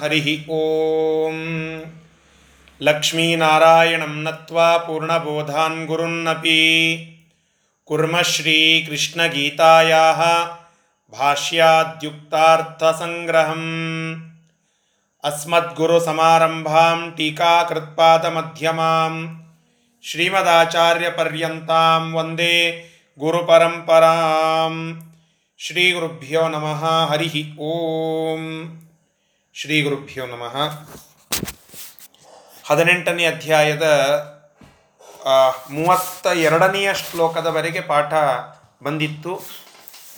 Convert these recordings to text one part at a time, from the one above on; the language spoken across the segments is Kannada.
हरिः ॐ लक्ष्मीनारायणं नत्वा पूर्णबोधान् गुरुन्नपि कुर्मः श्रीकृष्णगीतायाः भाष्याद्युक्तार्थसङ्ग्रहम् अस्मद्गुरुसमारम्भां टीकाकृत्पादमध्यमां श्रीमदाचार्यपर्यन्तां वन्दे गुरुपरम्परां श्रीगुरुभ्यो नमः हरिः ॐ ಶ್ರೀ ಗುರುಭ್ಯೋ ನಮಃ. ಹದಿನೆಂಟನೇ ಅಧ್ಯಾಯದ ಮೂವತ್ತ ಎರಡನೆಯ ಶ್ಲೋಕದವರೆಗೆ ಪಾಠ ಬಂದಿತ್ತು.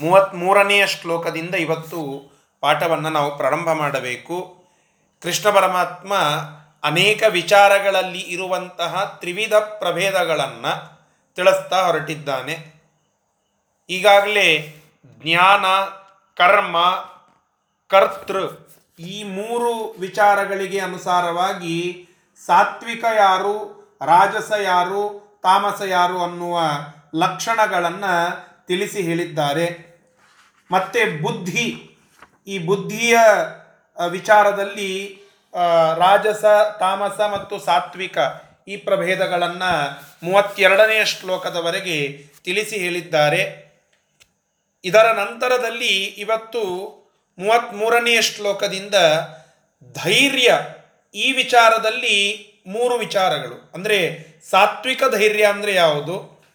ಮೂವತ್ತ್ಮೂರನೆಯ ಶ್ಲೋಕದಿಂದ ಇವತ್ತು ಪಾಠವನ್ನು ನಾವು ಪ್ರಾರಂಭ ಮಾಡಬೇಕು. ಕೃಷ್ಣ ಪರಮಾತ್ಮ ಅನೇಕ ವಿಚಾರಗಳಲ್ಲಿ ಇರುವಂತಹ ತ್ರಿವಿಧ ಪ್ರಭೇದಗಳನ್ನು ತಿಳಿಸ್ತಾ ಹೊರಟಿದ್ದಾನೆ. ಈಗಾಗಲೇ ಜ್ಞಾನ, ಕರ್ಮ, ಕರ್ತೃ ಈ ಮೂರು ವಿಚಾರಗಳಿಗೆ ಅನುಸಾರವಾಗಿ ಸಾತ್ವಿಕ ಯಾರು, ರಾಜಸ ಯಾರು, ತಾಮಸ ಯಾರು ಅನ್ನುವ ಲಕ್ಷಣಗಳನ್ನು ತಿಳಿಸಿ ಹೇಳಿದ್ದಾರೆ. ಮತ್ತು ಬುದ್ಧಿ, ಈ ಬುದ್ಧಿಯ ವಿಚಾರದಲ್ಲಿ ರಾಜಸ, ತಾಮಸ ಮತ್ತು ಸಾತ್ವಿಕ ಈ ಪ್ರಭೇದಗಳನ್ನು ಮೂವತ್ತೆರಡನೆಯ ಶ್ಲೋಕದವರೆಗೆ ತಿಳಿಸಿ ಹೇಳಿದ್ದಾರೆ. ಇದರ ನಂತರದಲ್ಲಿ ಇವತ್ತು ಮೂವತ್ತ್ಮೂರನೆಯ ಶ್ಲೋಕದಿಂದ ಧೈರ್ಯ ಈ ವಿಚಾರದಲ್ಲಿ ಮೂರು ವಿಚಾರಗಳು. ಅಂದರೆ ಸಾತ್ವಿಕ ಧೈರ್ಯ ಅಂದರೆ ಯಾವುದು?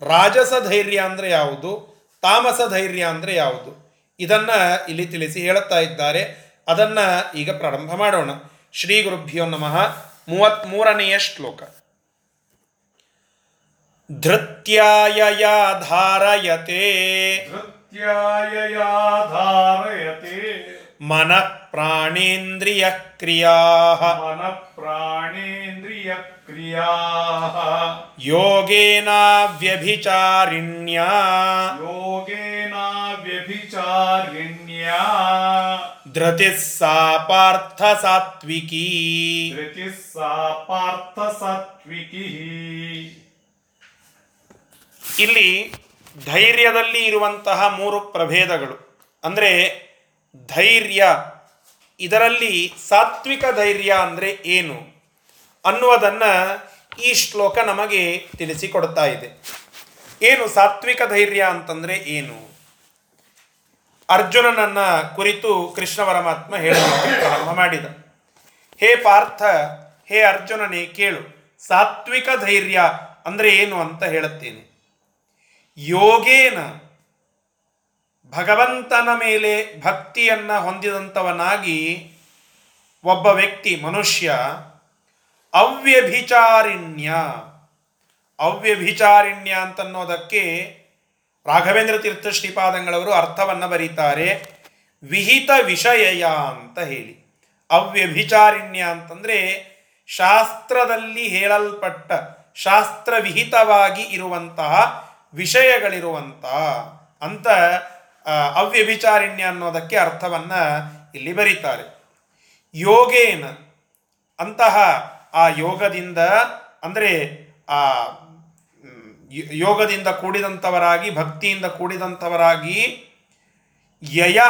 ರಾಜಸ ಧೈರ್ಯ ಅಂದರೆ ಯಾವುದು? ತಾಮಸ ಧೈರ್ಯ ಅಂದರೆ ಯಾವುದು? ಇದನ್ನು ಇಲ್ಲಿ ತಿಳಿಸಿ ಹೇಳುತ್ತಾ ಇದ್ದಾರೆ. ಅದನ್ನು ಈಗ ಪ್ರಾರಂಭ ಮಾಡೋಣ. ಶ್ರೀ ಗುರುಭ್ಯೋ ನಮಃ. ಮೂವತ್ತ್ಮೂರನೆಯ ಶ್ಲೋಕ. ಧೃತ್ಯಾಯ ಧಾರಯತೆ ಪ್ರಾಣೇಂದ್ರಿಯ ಕ್ರಿಯಾ ಮನ ಪ್ರಾಣೇಂದ್ರಿಯ ಕ್ರಿಯಾ ಯೋಗೇನಾವ್ಯಭಿಚಾರಿಣ್ಯ. ಯೋಗೇನ ವ್ಯಭಿಚಾರಿಣ್ಯ ಧೃತಿ ಸಾ ಪಾರ್ಥ ಧೃತಿ ಸಾ ಸಾತ್ವಿಕಿ ಇಲ್ಲಿ ಧೈರ್ಯದಲ್ಲಿ ಇರುವಂತಹ ಮೂರು ಪ್ರಭೇದಗಳು. ಅಂದರೆ ಧೈರ್ಯ, ಇದರಲ್ಲಿ ಸಾತ್ವಿಕ ಧೈರ್ಯ ಅಂದರೆ ಏನು ಅನ್ನುವುದನ್ನು ಈ ಶ್ಲೋಕ ನಮಗೆ ತಿಳಿಸಿಕೊಡ್ತಾ ಇದೆ. ಏನು ಸಾತ್ವಿಕ ಧೈರ್ಯ ಅಂತಂದರೆ ಏನು? ಅರ್ಜುನನನ್ನ ಕುರಿತು ಕೃಷ್ಣ ಪರಮಾತ್ಮ ಹೇಳಲಿಕ್ಕೆ ಪ್ರಾರಂಭ ಮಾಡಿದ. ಹೇ ಪಾರ್ಥ, ಹೇ ಅರ್ಜುನನೇ ಕೇಳು, ಸಾತ್ವಿಕ ಧೈರ್ಯ ಅಂದರೆ ಏನು ಅಂತ ಹೇಳುತ್ತೇನೆ. ಯೋಗೇನ ಭಗವಂತನ ಮೇಲೆ ಭಕ್ತಿಯನ್ನು ಹೊಂದಿದಂಥವನಾಗಿ ಒಬ್ಬ ವ್ಯಕ್ತಿ ಮನುಷ್ಯ ಅವ್ಯಭಿಚಾರಿಣ್ಯ. ಅವ್ಯಭಿಚಾರಿಣ್ಯ ಅಂತನ್ನೋದಕ್ಕೆ ರಾಘವೇಂದ್ರ ತೀರ್ಥ ಶ್ರೀಪಾದಂಗಳವರು ಅರ್ಥವನ್ನು ಬರೀತಾರೆ. ವಿಹಿತ ವಿಷಯಯ ಅಂತ ಹೇಳಿ. ಅವ್ಯಭಿಚಾರಿಣ್ಯ ಅಂತಂದರೆ ಶಾಸ್ತ್ರದಲ್ಲಿ ಹೇಳಲ್ಪಟ್ಟ ಶಾಸ್ತ್ರವಿಹಿತವಾಗಿ ಇರುವಂತಹ ವಿಷಯಗಳಿರುವಂಥ ಅಂತ ಅವ್ಯಭಿಚಾರಿಣ್ಯ ಅನ್ನೋದಕ್ಕೆ ಅರ್ಥವನ್ನು ಇಲ್ಲಿ ಬರೀತಾರೆ. ಯೋಗೇನ, ಅಂತಹ ಆ ಯೋಗದಿಂದ ಅಂದರೆ ಆ ಯೋಗದಿಂದ ಕೂಡಿದಂಥವರಾಗಿ ಭಕ್ತಿಯಿಂದ ಕೂಡಿದಂಥವರಾಗಿ ಯಯ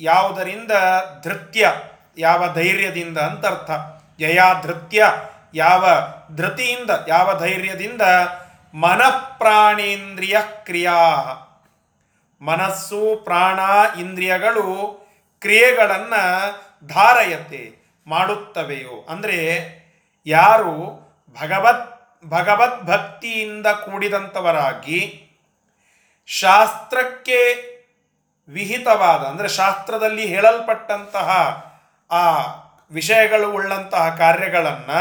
ಯಾವುದರಿಂದ ಧೃತ್ಯ ಯಾವ ಧೈರ್ಯದಿಂದ ಅಂತ ಅರ್ಥ. ಯಯ ಧೃತ್ಯ ಯಾವ ಧೃತಿಯಿಂದ ಯಾವ ಧೈರ್ಯದಿಂದ ಮನಃಪ್ರಾಣೇಂದ್ರಿಯ ಕ್ರಿಯಾ ಮನಸ್ಸು, ಪ್ರಾಣ, ಇಂದ್ರಿಯಗಳು ಕ್ರಿಯೆಗಳನ್ನು ಧಾರಯತೆ ಮಾಡುತ್ತವೆಯೋ. ಅಂದರೆ ಯಾರು ಭಗವತ್ ಭಗವತ್ ಭಕ್ತಿಯಿಂದ ಕೂಡಿದಂಥವರಾಗಿ ಶಾಸ್ತ್ರಕ್ಕೆ ವಿಹಿತವಾದ, ಅಂದರೆ ಶಾಸ್ತ್ರದಲ್ಲಿ ಹೇಳಲ್ಪಟ್ಟಂತಹ ಆ ವಿಷಯಗಳು ಉಳ್ಳಂತಹ ಕಾರ್ಯಗಳನ್ನು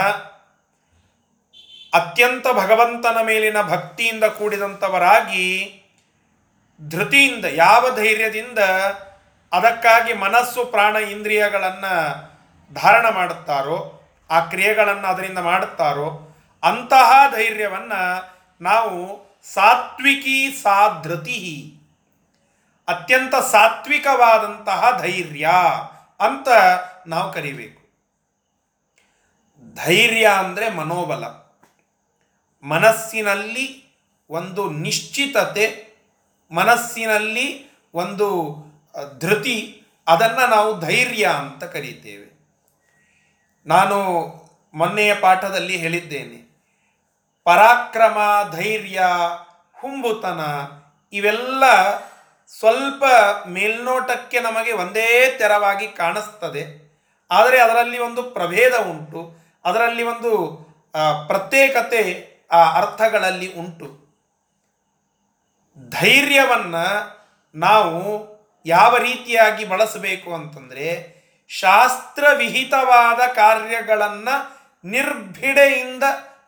ಅತ್ಯಂತ ಭಗವಂತನ ಮೇಲಿನ ಭಕ್ತಿಯಿಂದ ಕೂಡಿದಂಥವರಾಗಿ ಧೃತಿಯಿಂದ, ಯಾವ ಧೈರ್ಯದಿಂದ ಅದಕ್ಕಾಗಿ ಮನಸ್ಸು, ಪ್ರಾಣ, ಇಂದ್ರಿಯಗಳನ್ನು ಧಾರಣ ಮಾಡುತ್ತಾರೋ, ಆ ಕ್ರಿಯೆಗಳನ್ನು ಅದರಿಂದ ಮಾಡುತ್ತಾರೋ, ಅಂತಹ ಧೈರ್ಯವನ್ನು ನಾವು ಸಾತ್ವಿಕಿ ಸಾಧೃತಿ, ಅತ್ಯಂತ ಸಾತ್ವಿಕವಾದಂತಹ ಧೈರ್ಯ ಅಂತ ನಾವು ಕರಿಬೇಕು. ಧೈರ್ಯ ಅಂದರೆ ಮನೋಬಲ. ಮನಸ್ಸಿನಲ್ಲಿ ಒಂದು ನಿಶ್ಚಿತತೆ, ಮನಸ್ಸಿನಲ್ಲಿ ಒಂದು ಧೃತಿ, ಅದನ್ನು ನಾವು ಧೈರ್ಯ ಅಂತ ಕರೀತೇವೆ. ನಾನು ಮೊನ್ನೆಯ ಪಾಠದಲ್ಲಿ ಹೇಳಿದ್ದೇನೆ, ಪರಾಕ್ರಮ, ಧೈರ್ಯ, ಹುಂಬುತನ ಇವೆಲ್ಲ ಸ್ವಲ್ಪ ಮೇಲ್ನೋಟಕ್ಕೆ ನಮಗೆ ಒಂದೇ ತೆರವಾಗಿ ಕಾಣಿಸ್ತದೆ. ಆದರೆ ಅದರಲ್ಲಿ ಒಂದು ಪ್ರಭೇದ ಉಂಟು, ಅದರಲ್ಲಿ ಒಂದು ಪ್ರತ್ಯೇಕತೆ ಆ ಅರ್ಥಗಳಲ್ಲಿ ಉಂಟು. ಧೈರ್ಯವನ್ನು ನಾವು ಯಾವ ರೀತಿಯಾಗಿ ಬಳಸಬೇಕು ಅಂತಂದರೆ ಶಾಸ್ತ್ರವಿಹಿತವಾದ ಕಾರ್ಯಗಳನ್ನು ನಿರ್ಭಿಡೆಯಿಂದ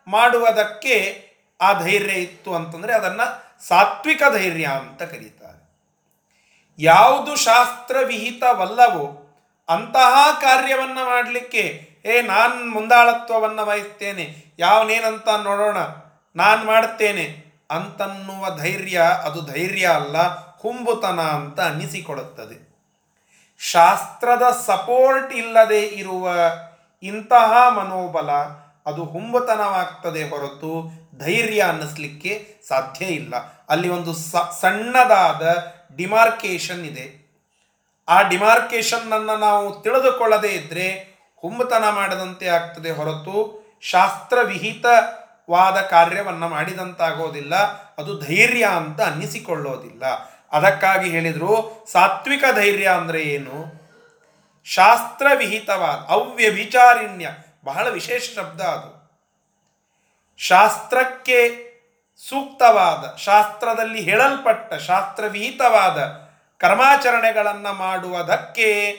ಮಾಡುವುದಕ್ಕೆ ಆ ಧೈರ್ಯ ಇತ್ತು ಅಂತಂದರೆ ಅದನ್ನು ಸಾತ್ವಿಕ ಧೈರ್ಯ ಅಂತ ಕರೀತಾರೆ. ಯಾವುದು ಶಾಸ್ತ್ರವಿಹಿತವಲ್ಲವೋ ಅಂತಹ ಕಾರ್ಯವನ್ನು ಮಾಡಲಿಕ್ಕೆ ಏ, ನಾನು ಮುಂದಾಳತ್ವವನ್ನು ವಹಿಸ್ತೇನೆ. ಯಾವನೇನಂತ ನೋಡೋಣ. ನಾನು ಮಾಡ್ತೇನೆ. ಅಂತನ್ನುವ ಧೈರ್ಯ ಅದು ಧೈರ್ಯ ಅಲ್ಲ ಹುಂಬುತನ ಅಂತ ಅನ್ನಿಸಿಕೊಡುತ್ತದೆ ಶಾಸ್ತ್ರದ ಸಪೋರ್ಟ್ ಇಲ್ಲದೆ ಇರುವ ಇಂತಹ ಮನೋಬಲ ಅದು ಹುಂಬುತನವಾಗ್ತದೆ ಹೊರತು ಧೈರ್ಯ ಅನ್ನಿಸ್ಲಿಕ್ಕೆ ಸಾಧ್ಯ ಇಲ್ಲ. ಅಲ್ಲಿ ಒಂದು ಸಣ್ಣದಾದ ಡಿಮಾರ್ಕೇಶನ್ ಇದೆ. ಆ ಡಿಮಾರ್ಕೇಶನ್ನನ್ನು ನಾವು ತಿಳಿದುಕೊಳ್ಳದೇ ಇದ್ದರೆ ಹುಂಬತನ ಮಾಡದಂತೆ ಆಗ್ತದೆ ಹೊರತು ಶಾಸ್ತ್ರವಿಹಿತವಾದ ಕಾರ್ಯವನ್ನು ಮಾಡಿದಂತಾಗೋದಿಲ್ಲ, ಅದು ಧೈರ್ಯ ಅಂತ ಅನ್ನಿಸಿಕೊಳ್ಳೋದಿಲ್ಲ. ಅದಕ್ಕಾಗಿ ಹೇಳಿದರು, ಸಾತ್ವಿಕ ಧೈರ್ಯ ಅಂದರೆ ಏನು? ಶಾಸ್ತ್ರವಿಹಿತವಾದ, ಅವ್ಯಭಿಚಾರಿಣ್ಯ, ಬಹಳ ವಿಶೇಷ ಶಬ್ದ ಅದು. ಶಾಸ್ತ್ರಕ್ಕೆ ಸೂಕ್ತವಾದ, ಶಾಸ್ತ್ರದಲ್ಲಿ ಹೇಳಲ್ಪಟ್ಟ, ಶಾಸ್ತ್ರವಿಹಿತವಾದ ಕರ್ಮಾಚರಣೆಗಳನ್ನು ಮಾಡುವುದಕ್ಕೆ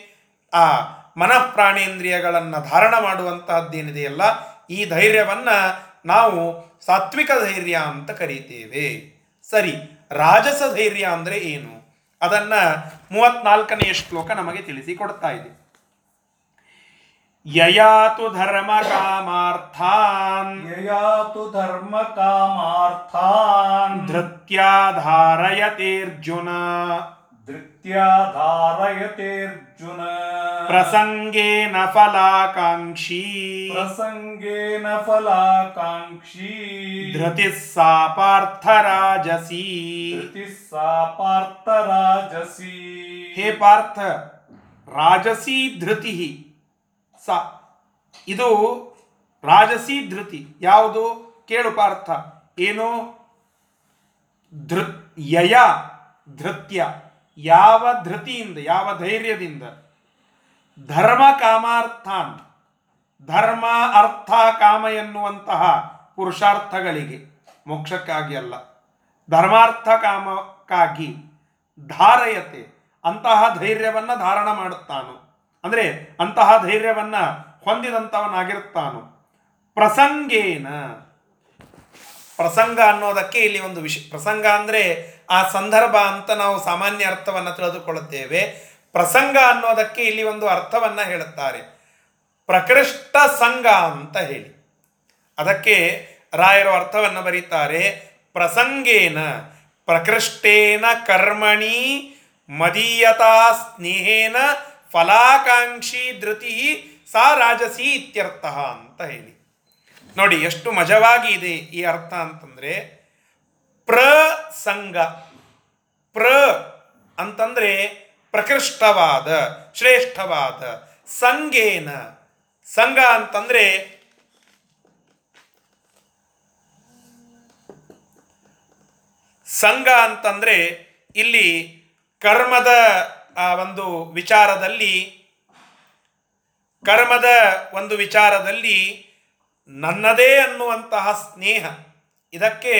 ಆ ಮನಃಪ್ರಾಣೇಂದ್ರಿಯಗಳನ್ನು ಧಾರಣ ಮಾಡುವಂತಹದ್ದೇನಿದೆಯಲ್ಲ ಈ ಧೈರ್ಯವನ್ನು ನಾವು ಸಾತ್ವಿಕ ಧೈರ್ಯ ಅಂತ ಕರೀತೇವೆ. ಸರಿ ರಾಜಸ ಧೈರ್ಯ ಅಂದರೆ ಏನು? ಅದನ್ನ ಮೂವತ್ನಾಲ್ಕನೆಯ ಶ್ಲೋಕ ನಮಗೆ ತಿಳಿಸಿಕೊಡ್ತಾ ಇದೆ. ಯಯಾತು ಧರ್ಮ ಕಾಮಾರ್ಥಾನ್ ಯಯಾತು ಧರ್ಮ ಕಾಮಾರ್ಥಾನ್ ಧೃತ್ಯಾಧಾರಯತೇರ್ಜುನ ಪ್ರಸಂಗೇನ ಫಲಾಕಾಂಕ್ಷಿ. ಪ್ರಸಂಗೇನ ಫಲಾಕಾಂಕ್ಷಿ. ಧೃತಿ ಸಾ ಪಾರ್ಥರಾಜಸಿ. ಧೃತಿ ಸಾ ಪಾರ್ಥ ರಾಜಸಿ ಹೇ ಪಾರ್ಥ ರಾಜಸಿ ಧೃತಿ. ಸ ಇದು ರಾಜಸಿ ಧೃತಿ. ಯಾವುದು? ಕೇಳು ಪಾರ್ಥ. ಏನು? ಧೃ ಯಯ ಧೃತ್ಯ. ಯಾವ ಧೃತಿಯಿಂದ, ಯಾವ ಧೈರ್ಯದಿಂದ? ಧರ್ಮ ಕಾಮಾರ್ಥಾನ್, ಧರ್ಮ ಅರ್ಥ ಕಾಮ ಎನ್ನುವಂತಹ ಪುರುಷಾರ್ಥಗಳಿಗೆ, ಮೋಕ್ಷಕ್ಕಾಗಿ ಅಲ್ಲ, ಧರ್ಮಾರ್ಥ ಕಾಮಕ್ಕಾಗಿ ಧಾರಯತೆ, ಅಂತಹ ಧೈರ್ಯವನ್ನು ಧಾರಣ ಮಾಡುತ್ತಾನು. ಅಂದರೆ ಅಂತಹ ಧೈರ್ಯವನ್ನು ಹೊಂದಿದಂಥವನಾಗಿರುತ್ತಾನು. ಪ್ರಸಂಗೇನ. ಪ್ರಸಂಗ ಅನ್ನೋದಕ್ಕೆ ಇಲ್ಲಿ ಒಂದು ವಿಷ ಪ್ರಸಂಗ ಅಂದರೆ ಆ ಸಂದರ್ಭ ಅಂತ ನಾವು ಸಾಮಾನ್ಯ ಅರ್ಥವನ್ನು ತಿಳಿದುಕೊಳ್ಳುತ್ತೇವೆ. ಪ್ರಸಂಗ ಅನ್ನೋದಕ್ಕೆ ಇಲ್ಲಿ ಒಂದು ಅರ್ಥವನ್ನು ಹೇಳುತ್ತಾರೆ. ಪ್ರಕೃಷ್ಟ ಸಂಘ ಅಂತ ಹೇಳಿ. ಅದಕ್ಕೆ ರಾಯರು ಅರ್ಥವನ್ನು ಬರೀತಾರೆ. ಪ್ರಸಂಗೇನ ಪ್ರಕೃಷ್ಟೇನ ಕರ್ಮಣಿ ಮದೀಯತಾ ಸ್ನೇಹೇನ ಫಲಾಕಾಂಕ್ಷಿ ಧೃತಿ ಸಾ ರಾಜಸಿ ಇತ್ಯರ್ಥ ಅಂತ ಹೇಳಿ. ನೋಡಿ, ಎಷ್ಟು ಮಜವಾಗಿ ಇದೆ ಈ ಅರ್ಥ ಅಂತಂದ್ರೆ ಪ್ರಸಂಗ ಪ್ರ ಅಂತಂದ್ರೆ ಪ್ರಕೃಷ್ಟವಾದ, ಶ್ರೇಷ್ಠವಾದ, ಸಂಗೇನ. ಸಂಘ ಅಂತಂದ್ರೆ ಸಂಘ ಅಂತಂದ್ರೆ ಇಲ್ಲಿ ಕರ್ಮದ ಒಂದು ವಿಚಾರದಲ್ಲಿ, ಕರ್ಮದ ಒಂದು ವಿಚಾರದಲ್ಲಿ ನನ್ನದೇ ಅನ್ನುವಂತಹ ಸ್ನೇಹ, ಇದಕ್ಕೆ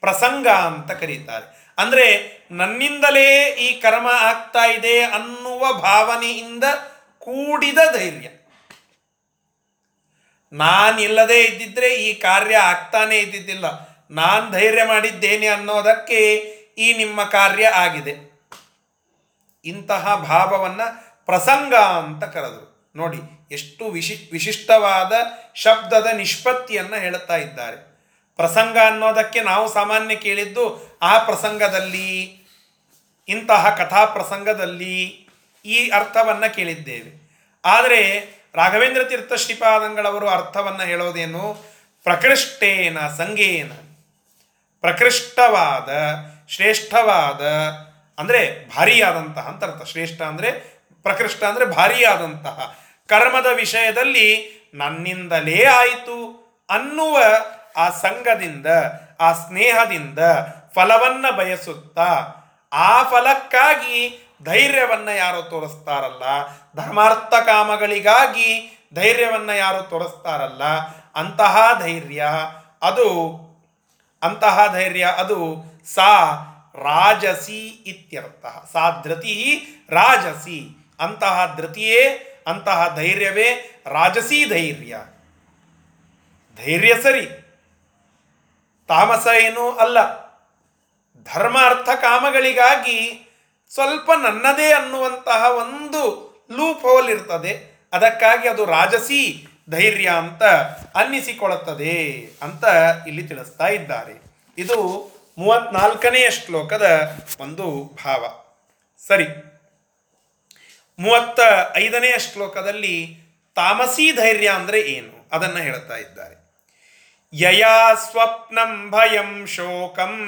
ಪ್ರಸಂಗ ಅಂತ ಕರೀತಾರೆ. ಅಂದರೆ ನನ್ನಿಂದಲೇ ಈ ಕರ್ಮ ಆಗ್ತಾ ಇದೆ ಅನ್ನುವ ಭಾವನೆಯಿಂದ ಕೂಡಿದ ಧೈರ್ಯ. ನಾನಿಲ್ಲದೆ ಇದ್ದಿದ್ರೆ ಈ ಕಾರ್ಯ ಆಗ್ತಾನೆ ಇದ್ದಿದ್ದಿಲ್ಲ. ನಾನು ಧೈರ್ಯ ಮಾಡಿದ್ದೇನೆ ಅನ್ನೋದಕ್ಕೆ ಈ ನಿಮ್ಮ ಕಾರ್ಯ ಆಗಿದೆ. ಇಂತಹ ಭಾವವನ್ನು ಪ್ರಸಂಗ ಅಂತ ಕರೆದರು. ನೋಡಿ ಎಷ್ಟು ವಿಶಿ, ವಿಶಿಷ್ಟವಾದ ಶಬ್ದದ ನಿಷ್ಪತ್ತಿಯನ್ನು ಹೇಳುತ್ತಾ ಇದ್ದಾರೆ. ಪ್ರಸಂಗ ಅನ್ನೋದಕ್ಕೆ ನಾವು ಸಾಮಾನ್ಯ ಕೇಳಿದ್ದು ಆ ಪ್ರಸಂಗದಲ್ಲಿ, ಇಂತಹ ಕಥಾ ಪ್ರಸಂಗದಲ್ಲಿ ಈ ಅರ್ಥವನ್ನು ಕೇಳಿದ್ದೇವೆ. ಆದರೆ ರಾಘವೇಂದ್ರ ತೀರ್ಥ ಶ್ರೀಪಾದಂಗಳವರು ಅರ್ಥವನ್ನು ಹೇಳೋದೇನು? ಪ್ರಕೃಷ್ಟೇನ ಸಂಗೇನ. ಪ್ರಕೃಷ್ಟವಾದ, ಶ್ರೇಷ್ಠವಾದ, ಅಂದರೆ ಭಾರಿಯಾದಂತಹ ಅಂತ ಅರ್ಥ. ಶ್ರೇಷ್ಠ ಅಂದರೆ ಪ್ರಕೃಷ್ಟ ಅಂದರೆ ಭಾರಿಯಾದಂತಹ. ಕರ್ಮದ ವಿಷಯದಲ್ಲಿ ನನ್ನಿಂದಲೇ ಆಯಿತು ಅನ್ನುವ ಆ ಸಂಘದಿಂದ, ಆ ಸ್ನೇಹದಿಂದ ಫಲವನ್ನ ಬಯಸುತ್ತಾ, ಆ ಫಲಕ್ಕಾಗಿ ಧೈರ್ಯವನ್ನ ಯಾರು ತೋರಿಸ್ತಾರಲ್ಲ, ಧರ್ಮಾರ್ಥ ಕಾಮಗಳಿಗಾಗಿ ಧೈರ್ಯವನ್ನ ಯಾರು ತೋರಿಸ್ತಾರಲ್ಲ, ಅಂತಹ ಧೈರ್ಯ ಅದು, ಅಂತಹ ಧೈರ್ಯ ಅದು ಸಾ ರಾಜಸಿ ಇತ್ಯರ್ಥ, ಸಾ ಧೃತಿ ರಾಜಸಿ, ಅಂತಹ ಧೃತಿಯೇ ಅಂತಹ ಧೈರ್ಯವೇ ರಾಜಸೀ ಧೈರ್ಯ. ಧೈರ್ಯ ಸರಿ. ತಾಮಸ ಏನೂ ಅಲ್ಲ. ಧರ್ಮ ಅರ್ಥ ಕಾಮಗಳಿಗಾಗಿ ಸ್ವಲ್ಪ ನನ್ನದೇ ಅನ್ನುವಂತಹ ಒಂದು ಲೂಪ್ ಹೋಲ್ ಇರ್ತದೆ. ಅದಕ್ಕಾಗಿ ಅದು ರಾಜಸಿ ಧೈರ್ಯ ಅಂತ ಅನ್ನಿಸಿಕೊಳ್ಳುತ್ತದೆ ಅಂತ ಇಲ್ಲಿ ತಿಳಿಸ್ತಾ ಇದ್ದಾರೆ. ಇದು ಮೂವತ್ನಾಲ್ಕನೆಯ ಶ್ಲೋಕದ ಒಂದು ಭಾವ. ಸರಿ. ಮೂವತ್ತ ಐದನೆಯ ಶ್ಲೋಕದಲ್ಲಿ ತಾಮಸಿ ಧೈರ್ಯ ಅಂದರೆ ಏನು? ಅದನ್ನು ಹೇಳ್ತಾ ಇದ್ದಾರೆ. ಯಯಾ ಸ್ವಪ್ನಂ ಭಯಂ ಶೋಕಂ.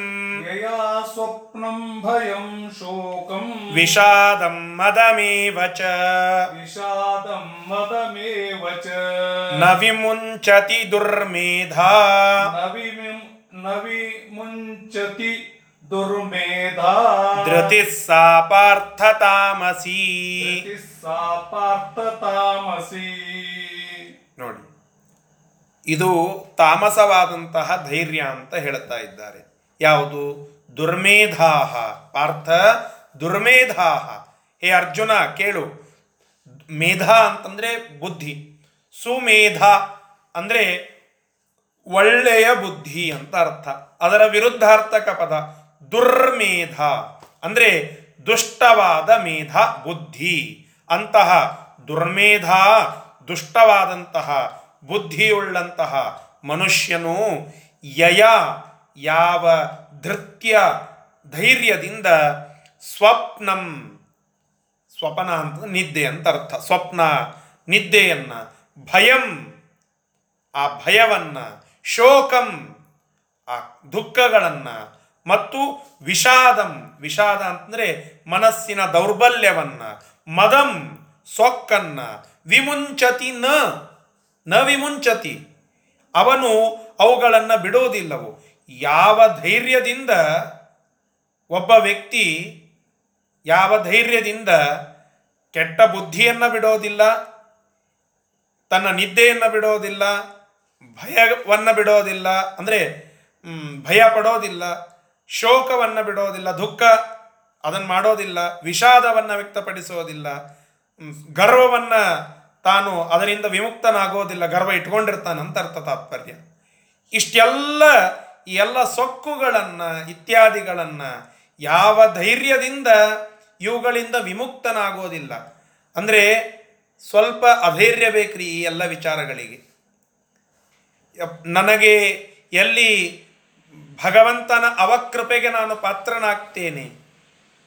ಯಯಾ ಸ್ವಪ್ನಂ ಭಯಂ ಶೋಕಂ. ವಿಷಾದಂ ಮದಮೇವಚ ಚ. ವಿಷಾದಂ ಮದಮೇವಚ ಚ. ನ ವಿಮುಂಚತಿ ದುರ್ಮೇಧಾ. ನ ನವಿ ನ ವಿಮುಂಚತಿ ತಾಮಸಿ ಧೃತಿ ತಾಮಸಿ ನೋಡಿ ಇದು ತಾಮಸವಾದಂತಹ ಧೈರ್ಯ ಅಂತ ಹೇಳ್ತಾ ಇದ್ದಾರೆ. ಯಾವುದು? ದುರ್ಮೇಧಾಹ. ಪಾರ್ಥ ದುರ್ಮೇಧಾಹ. ಹೇ ಅರ್ಜುನ ಕೇಳು. ಮೇಧ ಅಂತಂದ್ರೆ ಬುದ್ಧಿ ಸುಮೇಧ ಅಂದ್ರೆ ಒಳ್ಳೆಯ ಬುದ್ಧಿ ಅಂತ ಅರ್ಥ. ಅದರ ವಿರುದ್ಧಾರ್ಥಕ ಪದ. ದುರ್ಮೇಧ. ಅಂದರೆ ದುಷ್ಟವಾದ ಮೇಧ, ಬುದ್ಧಿ. ಅಂತಹ ದುರ್ಮೇಧ, ದುಷ್ಟವಾದಂತಹ, ಬುದ್ಧಿಯುಳ್ಳಂತಹ ಮನುಷ್ಯನು ಯಯ, ಯಾವ ಧೃತ್ಯ ಧೈರ್ಯದಿಂದ ಸ್ವಪ್ನಂ, ಸ್ವಪ್ನ ಅಂತ ನಿದ್ದೆ ಅಂತ ಅರ್ಥ. ಸ್ವಪ್ನ, ನಿದ್ದೆಯನ್ನು, ಭಯಂ, ಆ ಭಯವನ್ನು, ಶೋಕಂ, ಆ ದುಃಖಗಳನ್ನ ಮತ್ತು ವಿಷಾದಂ, ವಿಷಾದ ಅಂತಂದರೆ ಮನಸ್ಸಿನ ದೌರ್ಬಲ್ಯವನ್ನು, ಮದಂ, ಸೊಕ್ಕನ್ನ, ವಿಮುಂಚತಿ ನ ನ ವಿಮುಂಚತಿ. ಅವನು ಅವುಗಳನ್ನು ಬಿಡೋದಿಲ್ಲವು. ಯಾವ ಧೈರ್ಯದಿಂದ ಒಬ್ಬ ವ್ಯಕ್ತಿ ಯಾವ ಧೈರ್ಯದಿಂದ ಕೆಟ್ಟ ಬುದ್ಧಿಯನ್ನು ಬಿಡೋದಿಲ್ಲ, ತನ್ನ ನಿದ್ದೆಯನ್ನು ಬಿಡೋದಿಲ್ಲ, ಭಯವನ್ನು ಬಿಡೋದಿಲ್ಲ, ಅಂದರೆ ಭಯ ಪಡೋದಿಲ್ಲ ಶೋಕವನ್ನು ಬಿಡೋದಿಲ್ಲ, ದುಃಖ ಅದನ್ನು ಮಾಡೋದಿಲ್ಲ, ವಿಷಾದವನ್ನು ವ್ಯಕ್ತಪಡಿಸೋದಿಲ್ಲ ಗರ್ವವನ್ನ ತಾನು ಅದರಿಂದ ವಿಮುಕ್ತನಾಗೋದಿಲ್ಲ, ಗರ್ವ ಇಟ್ಕೊಂಡಿರ್ತಾನೆ ಅಂತ ಅರ್ಥ ತಾತ್ಪರ್ಯ. ಇಷ್ಟೆಲ್ಲ ಎಲ್ಲ ಸೊಕ್ಕುಗಳನ್ನು, ಇತ್ಯಾದಿಗಳನ್ನು ಯಾವ ಧೈರ್ಯದಿಂದ ಇವುಗಳಿಂದ ವಿಮುಕ್ತನಾಗೋದಿಲ್ಲ. ಅಂದರೆ ಸ್ವಲ್ಪ ಅಧೈರ್ಯ ಬೇಕ್ರಿ ಈ ಎಲ್ಲ ವಿಚಾರಗಳಿಗೆ. ನನಗೆ ಎಲ್ಲಿ ಭಗವಂತನ ಅವಕೃಪೆಗೆ ನಾನು ಪಾತ್ರನಾಗ್ತೇನೆ.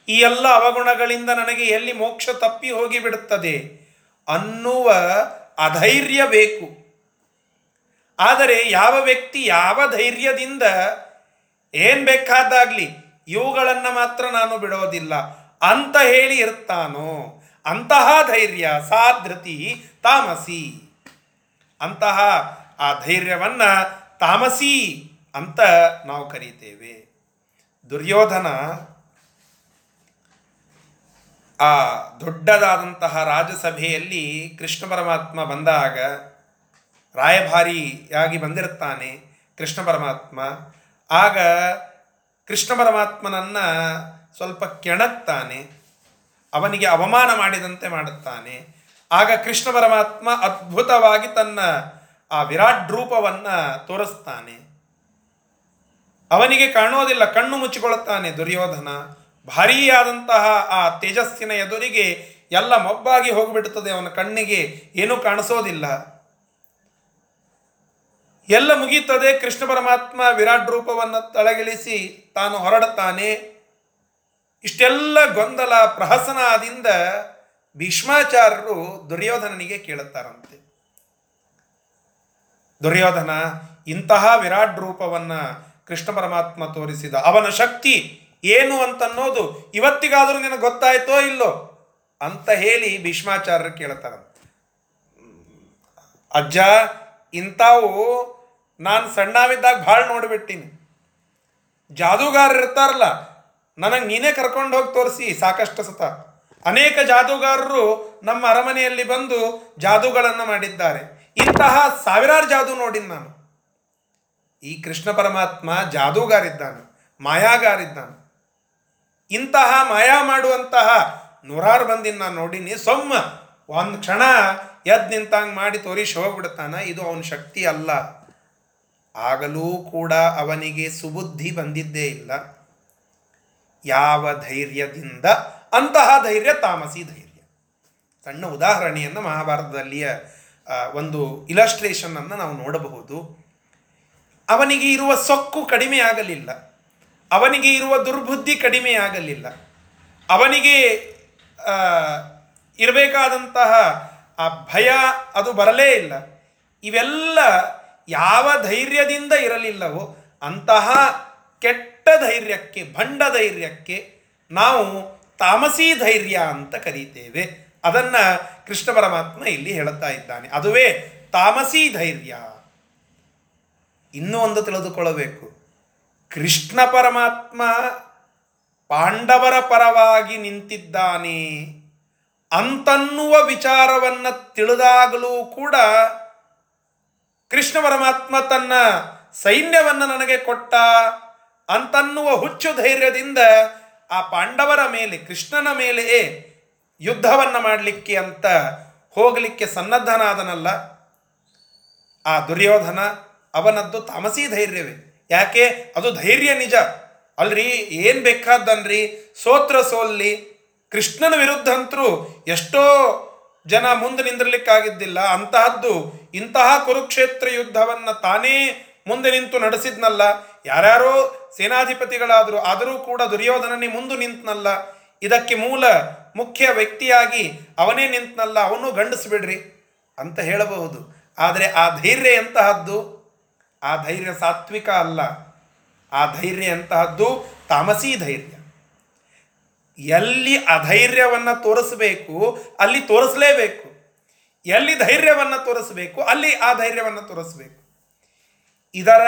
ಈ ಎಲ್ಲ ಅವಗುಣಗಳಿಂದ ನನಗೆ ಎಲ್ಲಿ ಮೋಕ್ಷ ತಪ್ಪಿ ಹೋಗಿಬಿಡುತ್ತದೆ ಅನ್ನುವ ಅಧೈರ್ಯ ಬೇಕು. ಆದರೆ ಯಾವ ವ್ಯಕ್ತಿ ಯಾವ ಧೈರ್ಯದಿಂದ ಏನ್ ಬೇಕಾದಾಗ್ಲಿ ಇವುಗಳನ್ನು ಮಾತ್ರ ನಾನು ಬಿಡೋದಿಲ್ಲ. ಅಂತ ಹೇಳಿ ಇರ್ತಾನೋ, ಅಂತಹ ಧೈರ್ಯ, ಸಾಧೃತಿ, ತಾಮಸಿ. ಅಂತಹ ಆ ಧೈರ್ಯವನ್ನ ತಾಮಸಿ ಅಂತ ನಾವು ಕರೀತೇವೆ. ದುರ್ಯೋಧನ ಆ ದೊಡ್ಡದಾದಂತಹ ರಾಜಸಭೆಯಲ್ಲಿ ಕೃಷ್ಣ ಪರಮಾತ್ಮ ಬಂದಾಗ ರಾಯಭಾರಿಯಾಗಿ ಬಂದಿರುತ್ತಾನೆ ಕೃಷ್ಣ ಪರಮಾತ್ಮ. ಆಗ ಕೃಷ್ಣ ಪರಮಾತ್ಮನನ್ನು ಸ್ವಲ್ಪ ಕೆಣಕ್ತಾನೆ, ಅವನಿಗೆ ಅವಮಾನ ಮಾಡಿದಂತೆ ಮಾಡುತ್ತಾನೆ. ಆಗ ಕೃಷ್ಣ ಪರಮಾತ್ಮ ಅದ್ಭುತವಾಗಿ ತನ್ನ ಆ ವಿರಾಟ್ ರೂಪವನ್ನು ತೋರಿಸ್ತಾನೆ. ಅವನಿಗೆ ಕಾಣೋದಿಲ್ಲ ಕಣ್ಣು ಮುಚ್ಚಿಕೊಳ್ಳುತ್ತಾನೆ ದುರ್ಯೋಧನ. ಭಾರೀಯಾದಂತಹ ಆ ತೇಜಸ್ಸಿನ ಎದುರಿಗೆ ಎಲ್ಲ ಮೊಬ್ಬಾಗಿ ಹೋಗಿಬಿಡುತ್ತದೆ, ಅವನ ಕಣ್ಣಿಗೆ ಏನೂ ಕಾಣಿಸೋದಿಲ್ಲ. ಎಲ್ಲ ಮುಗಿಯುತ್ತದೆ, ಕೃಷ್ಣ ಪರಮಾತ್ಮ ವಿರಾಟ್ ರೂಪವನ್ನು ತಳಗಿಳಿಸಿ ತಾನು ಹೊರಡುತ್ತಾನೆ. ಇಷ್ಟೆಲ್ಲ ಗೊಂದಲ, ಪ್ರಹಸನದಿಂದ ಭೀಷ್ಮಾಚಾರ್ಯರು ದುರ್ಯೋಧನನಿಗೆ ಕೇಳುತ್ತಾರಂತೆ. ದುರ್ಯೋಧನ, ಇಂತಹ ವಿರಾಟ್ ರೂಪವನ್ನ ಕೃಷ್ಣ ಪರಮಾತ್ಮ ತೋರಿಸಿದ, ಅವನ ಶಕ್ತಿ ಏನು ಅಂತನ್ನೋದು ಇವತ್ತಿಗಾದರೂ ನಿನಗೆ ಗೊತ್ತಾಯ್ತೋ ಇಲ್ಲೋ ಅಂತ ಹೇಳಿ ಭೀಷ್ಮಾಚಾರ್ಯರು ಕೇಳ್ತಾರಂತೆ ಅಜ್ಜ, ಇಂಥವು ನಾನು ಸಣ್ಣವಿದ್ದಾಗ ಭಾಳ ನೋಡಿಬಿಟ್ಟಿನಿ. ಜಾದೂಗಾರರು ಇರ್ತಾರಲ್ಲ, ನನಗೆ ನೀನೇ ಕರ್ಕೊಂಡು ಹೋಗಿ ತೋರಿಸಿ ಸಾಕಷ್ಟು ಸತ. ಅನೇಕ ಜಾದೂಗಾರರು ನಮ್ಮ ಅರಮನೆಯಲ್ಲಿ ಬಂದು ಜಾದೂಗಳನ್ನು ಮಾಡಿದ್ದಾರೆ. ಇಂತಹ ಸಾವಿರಾರು ಜಾದೂ ನೋಡಿನ ನಾನು. ಈ ಕೃಷ್ಣ ಪರಮಾತ್ಮ ಜಾದೂಗಾರಿದ್ದಾನೆ, ಮಾಯಾಗಾರಿದ್ದಾನೆ. ಇಂತಹ ಮಾಯಾ ಮಾಡುವಂತಹ ನೂರಾರು ಮಂದಿನ ನಾನು ನೋಡೀನಿ, ಸೊಮ್ಮ ಒಂದು ಕ್ಷಣ ಎದ್ದು ನಿಂತಂಗೆ ಮಾಡಿ ತೋರಿಸಿ ಹೋಗ್ಬಿಡ್ತಾನ, ಇದು ಅವನ ಶಕ್ತಿ ಅಲ್ಲ. ಆಗಲೂ ಕೂಡ ಅವನಿಗೆ ಸುಬುದ್ಧಿ ಬಂದಿದ್ದೇ ಇಲ್ಲ. ಯಾವ ಧೈರ್ಯದಿಂದ? ಅಂತಹ ಧೈರ್ಯ ತಾಮಸಿ ಧೈರ್ಯ. ಸಣ್ಣ ಉದಾಹರಣೆಯನ್ನು ಮಹಾಭಾರತದಲ್ಲಿಯ ಒಂದು ಇಲಸ್ಟ್ರೇಷನ್ ಅನ್ನು ನಾವು ನೋಡಬಹುದು. ಅವನಿಗೆ ಇರುವ ಸೊಕ್ಕು ಕಡಿಮೆ ಆಗಲಿಲ್ಲ. ಅವನಿಗೆ ಇರುವ ದುರ್ಬುದ್ಧಿ ಕಡಿಮೆ ಆಗಲಿಲ್ಲ. ಅವನಿಗೆ ಇರಬೇಕಾದಂತಹ, ಆ ಭಯ ಅದು ಬರಲೇ ಇಲ್ಲ. ಇವೆಲ್ಲ ಯಾವ ಧೈರ್ಯದಿಂದ ಇರಲಿಲ್ಲವೋ ಅಂತಹ ಕೆಟ್ಟ ಧೈರ್ಯಕ್ಕೆ, ಭಂಡ ಧೈರ್ಯಕ್ಕೆ ನಾವು ತಾಮಸೀ ಧೈರ್ಯ ಅಂತ ಕರೀತೇವೆ. ಅದನ್ನು ಕೃಷ್ಣ ಪರಮಾತ್ಮ ಇಲ್ಲಿ ಹೇಳುತ್ತಾ ಇದ್ದಾನೆ. ಅದುವೇ ತಾಮಸೀ ಧೈರ್ಯ. ಇನ್ನೂ ಒಂದು ತಿಳಿದುಕೊಳ್ಳಬೇಕು. ಕೃಷ್ಣ ಪರಮಾತ್ಮ ಪಾಂಡವರ ಪರವಾಗಿ ನಿಂತಿದ್ದಾನೆ. ಅಂತನ್ನುವ ವಿಚಾರವನ್ನು ತಿಳಿದಾಗಲೂ ಕೂಡ ಕೃಷ್ಣ ಪರಮಾತ್ಮ ತನ್ನ ಸೈನ್ಯವನ್ನು ನನಗೆ ಕೊಟ್ಟ. ಅಂತನ್ನುವ ಹುಚ್ಚು ಧೈರ್ಯದಿಂದ ಆ ಪಾಂಡವರ ಮೇಲೆ, ಕೃಷ್ಣನ ಮೇಲೆಯೇ ಯುದ್ಧವನ್ನು ಮಾಡಲಿಕ್ಕೆ ಅಂತ ಹೋಗಲಿಕ್ಕೆ ಸನ್ನದ್ಧನಾದನಲ್ಲ. ಆ ದುರ್ಯೋಧನ ಅವನದ್ದು ತಾಮಸಿ ಧೈರ್ಯವೇ. ಯಾಕೆ? ಅದು ಧೈರ್ಯ ನಿಜ. ಅಲ್ರಿ, ಏನು ಬೇಕಾದ್ದನ್ರಿ? ಸೋತ್ರ ಸೋಲ್ಲಿ. ಕೃಷ್ಣನ ವಿರುದ್ಧ ಅಂತರೂ ಎಷ್ಟೋ ಜನ ಮುಂದೆ ನಿಂದಿರ್ಲಿಕ್ಕಾಗಿದ್ದಿಲ್ಲ. ಅಂತಹದ್ದು, ಇಂತಹ ಕುರುಕ್ಷೇತ್ರ ಯುದ್ಧವನ್ನು ತಾನೇ ಮುಂದೆ ನಿಂತು ನಡೆಸಿದ್ನಲ್ಲ. ಯಾರ್ಯಾರೋ ಸೇನಾಧಿಪತಿಗಳಾದರೂ, ಆದರೂ ಕೂಡ ದುರ್ಯೋಧನನೇ ಮುಂದೆ ನಿಂತನಲ್ಲ. ಇದಕ್ಕೆ ಮೂಲ ಮುಖ್ಯ ವ್ಯಕ್ತಿಯಾಗಿ ಅವನೇ ನಿಂತನಲ್ಲ. ಅವನು ಗಂಡಿಸ್ಬಿಡ್ರಿ ಅಂತ ಹೇಳಬಹುದು. ಆದರೆ ಆ ಧೈರ್ಯ ಎಂತಹದ್ದು? ಆ ಧೈರ್ಯ ಸಾತ್ವಿಕ ಅಲ್ಲ. ಆ ಧೈರ್ಯ ಅಂತಹದ್ದು ತಾಮಸಿ ಧೈರ್ಯ. ಎಲ್ಲಿ ಅಧೈರ್ಯವನ್ನು ತೋರಿಸಬೇಕು, ಅಲ್ಲಿ ತೋರಿಸಲೇಬೇಕು. ಎಲ್ಲಿ ಧೈರ್ಯವನ್ನು ತೋರಿಸಬೇಕು, ಅಲ್ಲಿ ಆ ಧೈರ್ಯವನ್ನು ತೋರಿಸಬೇಕು. ಇದರ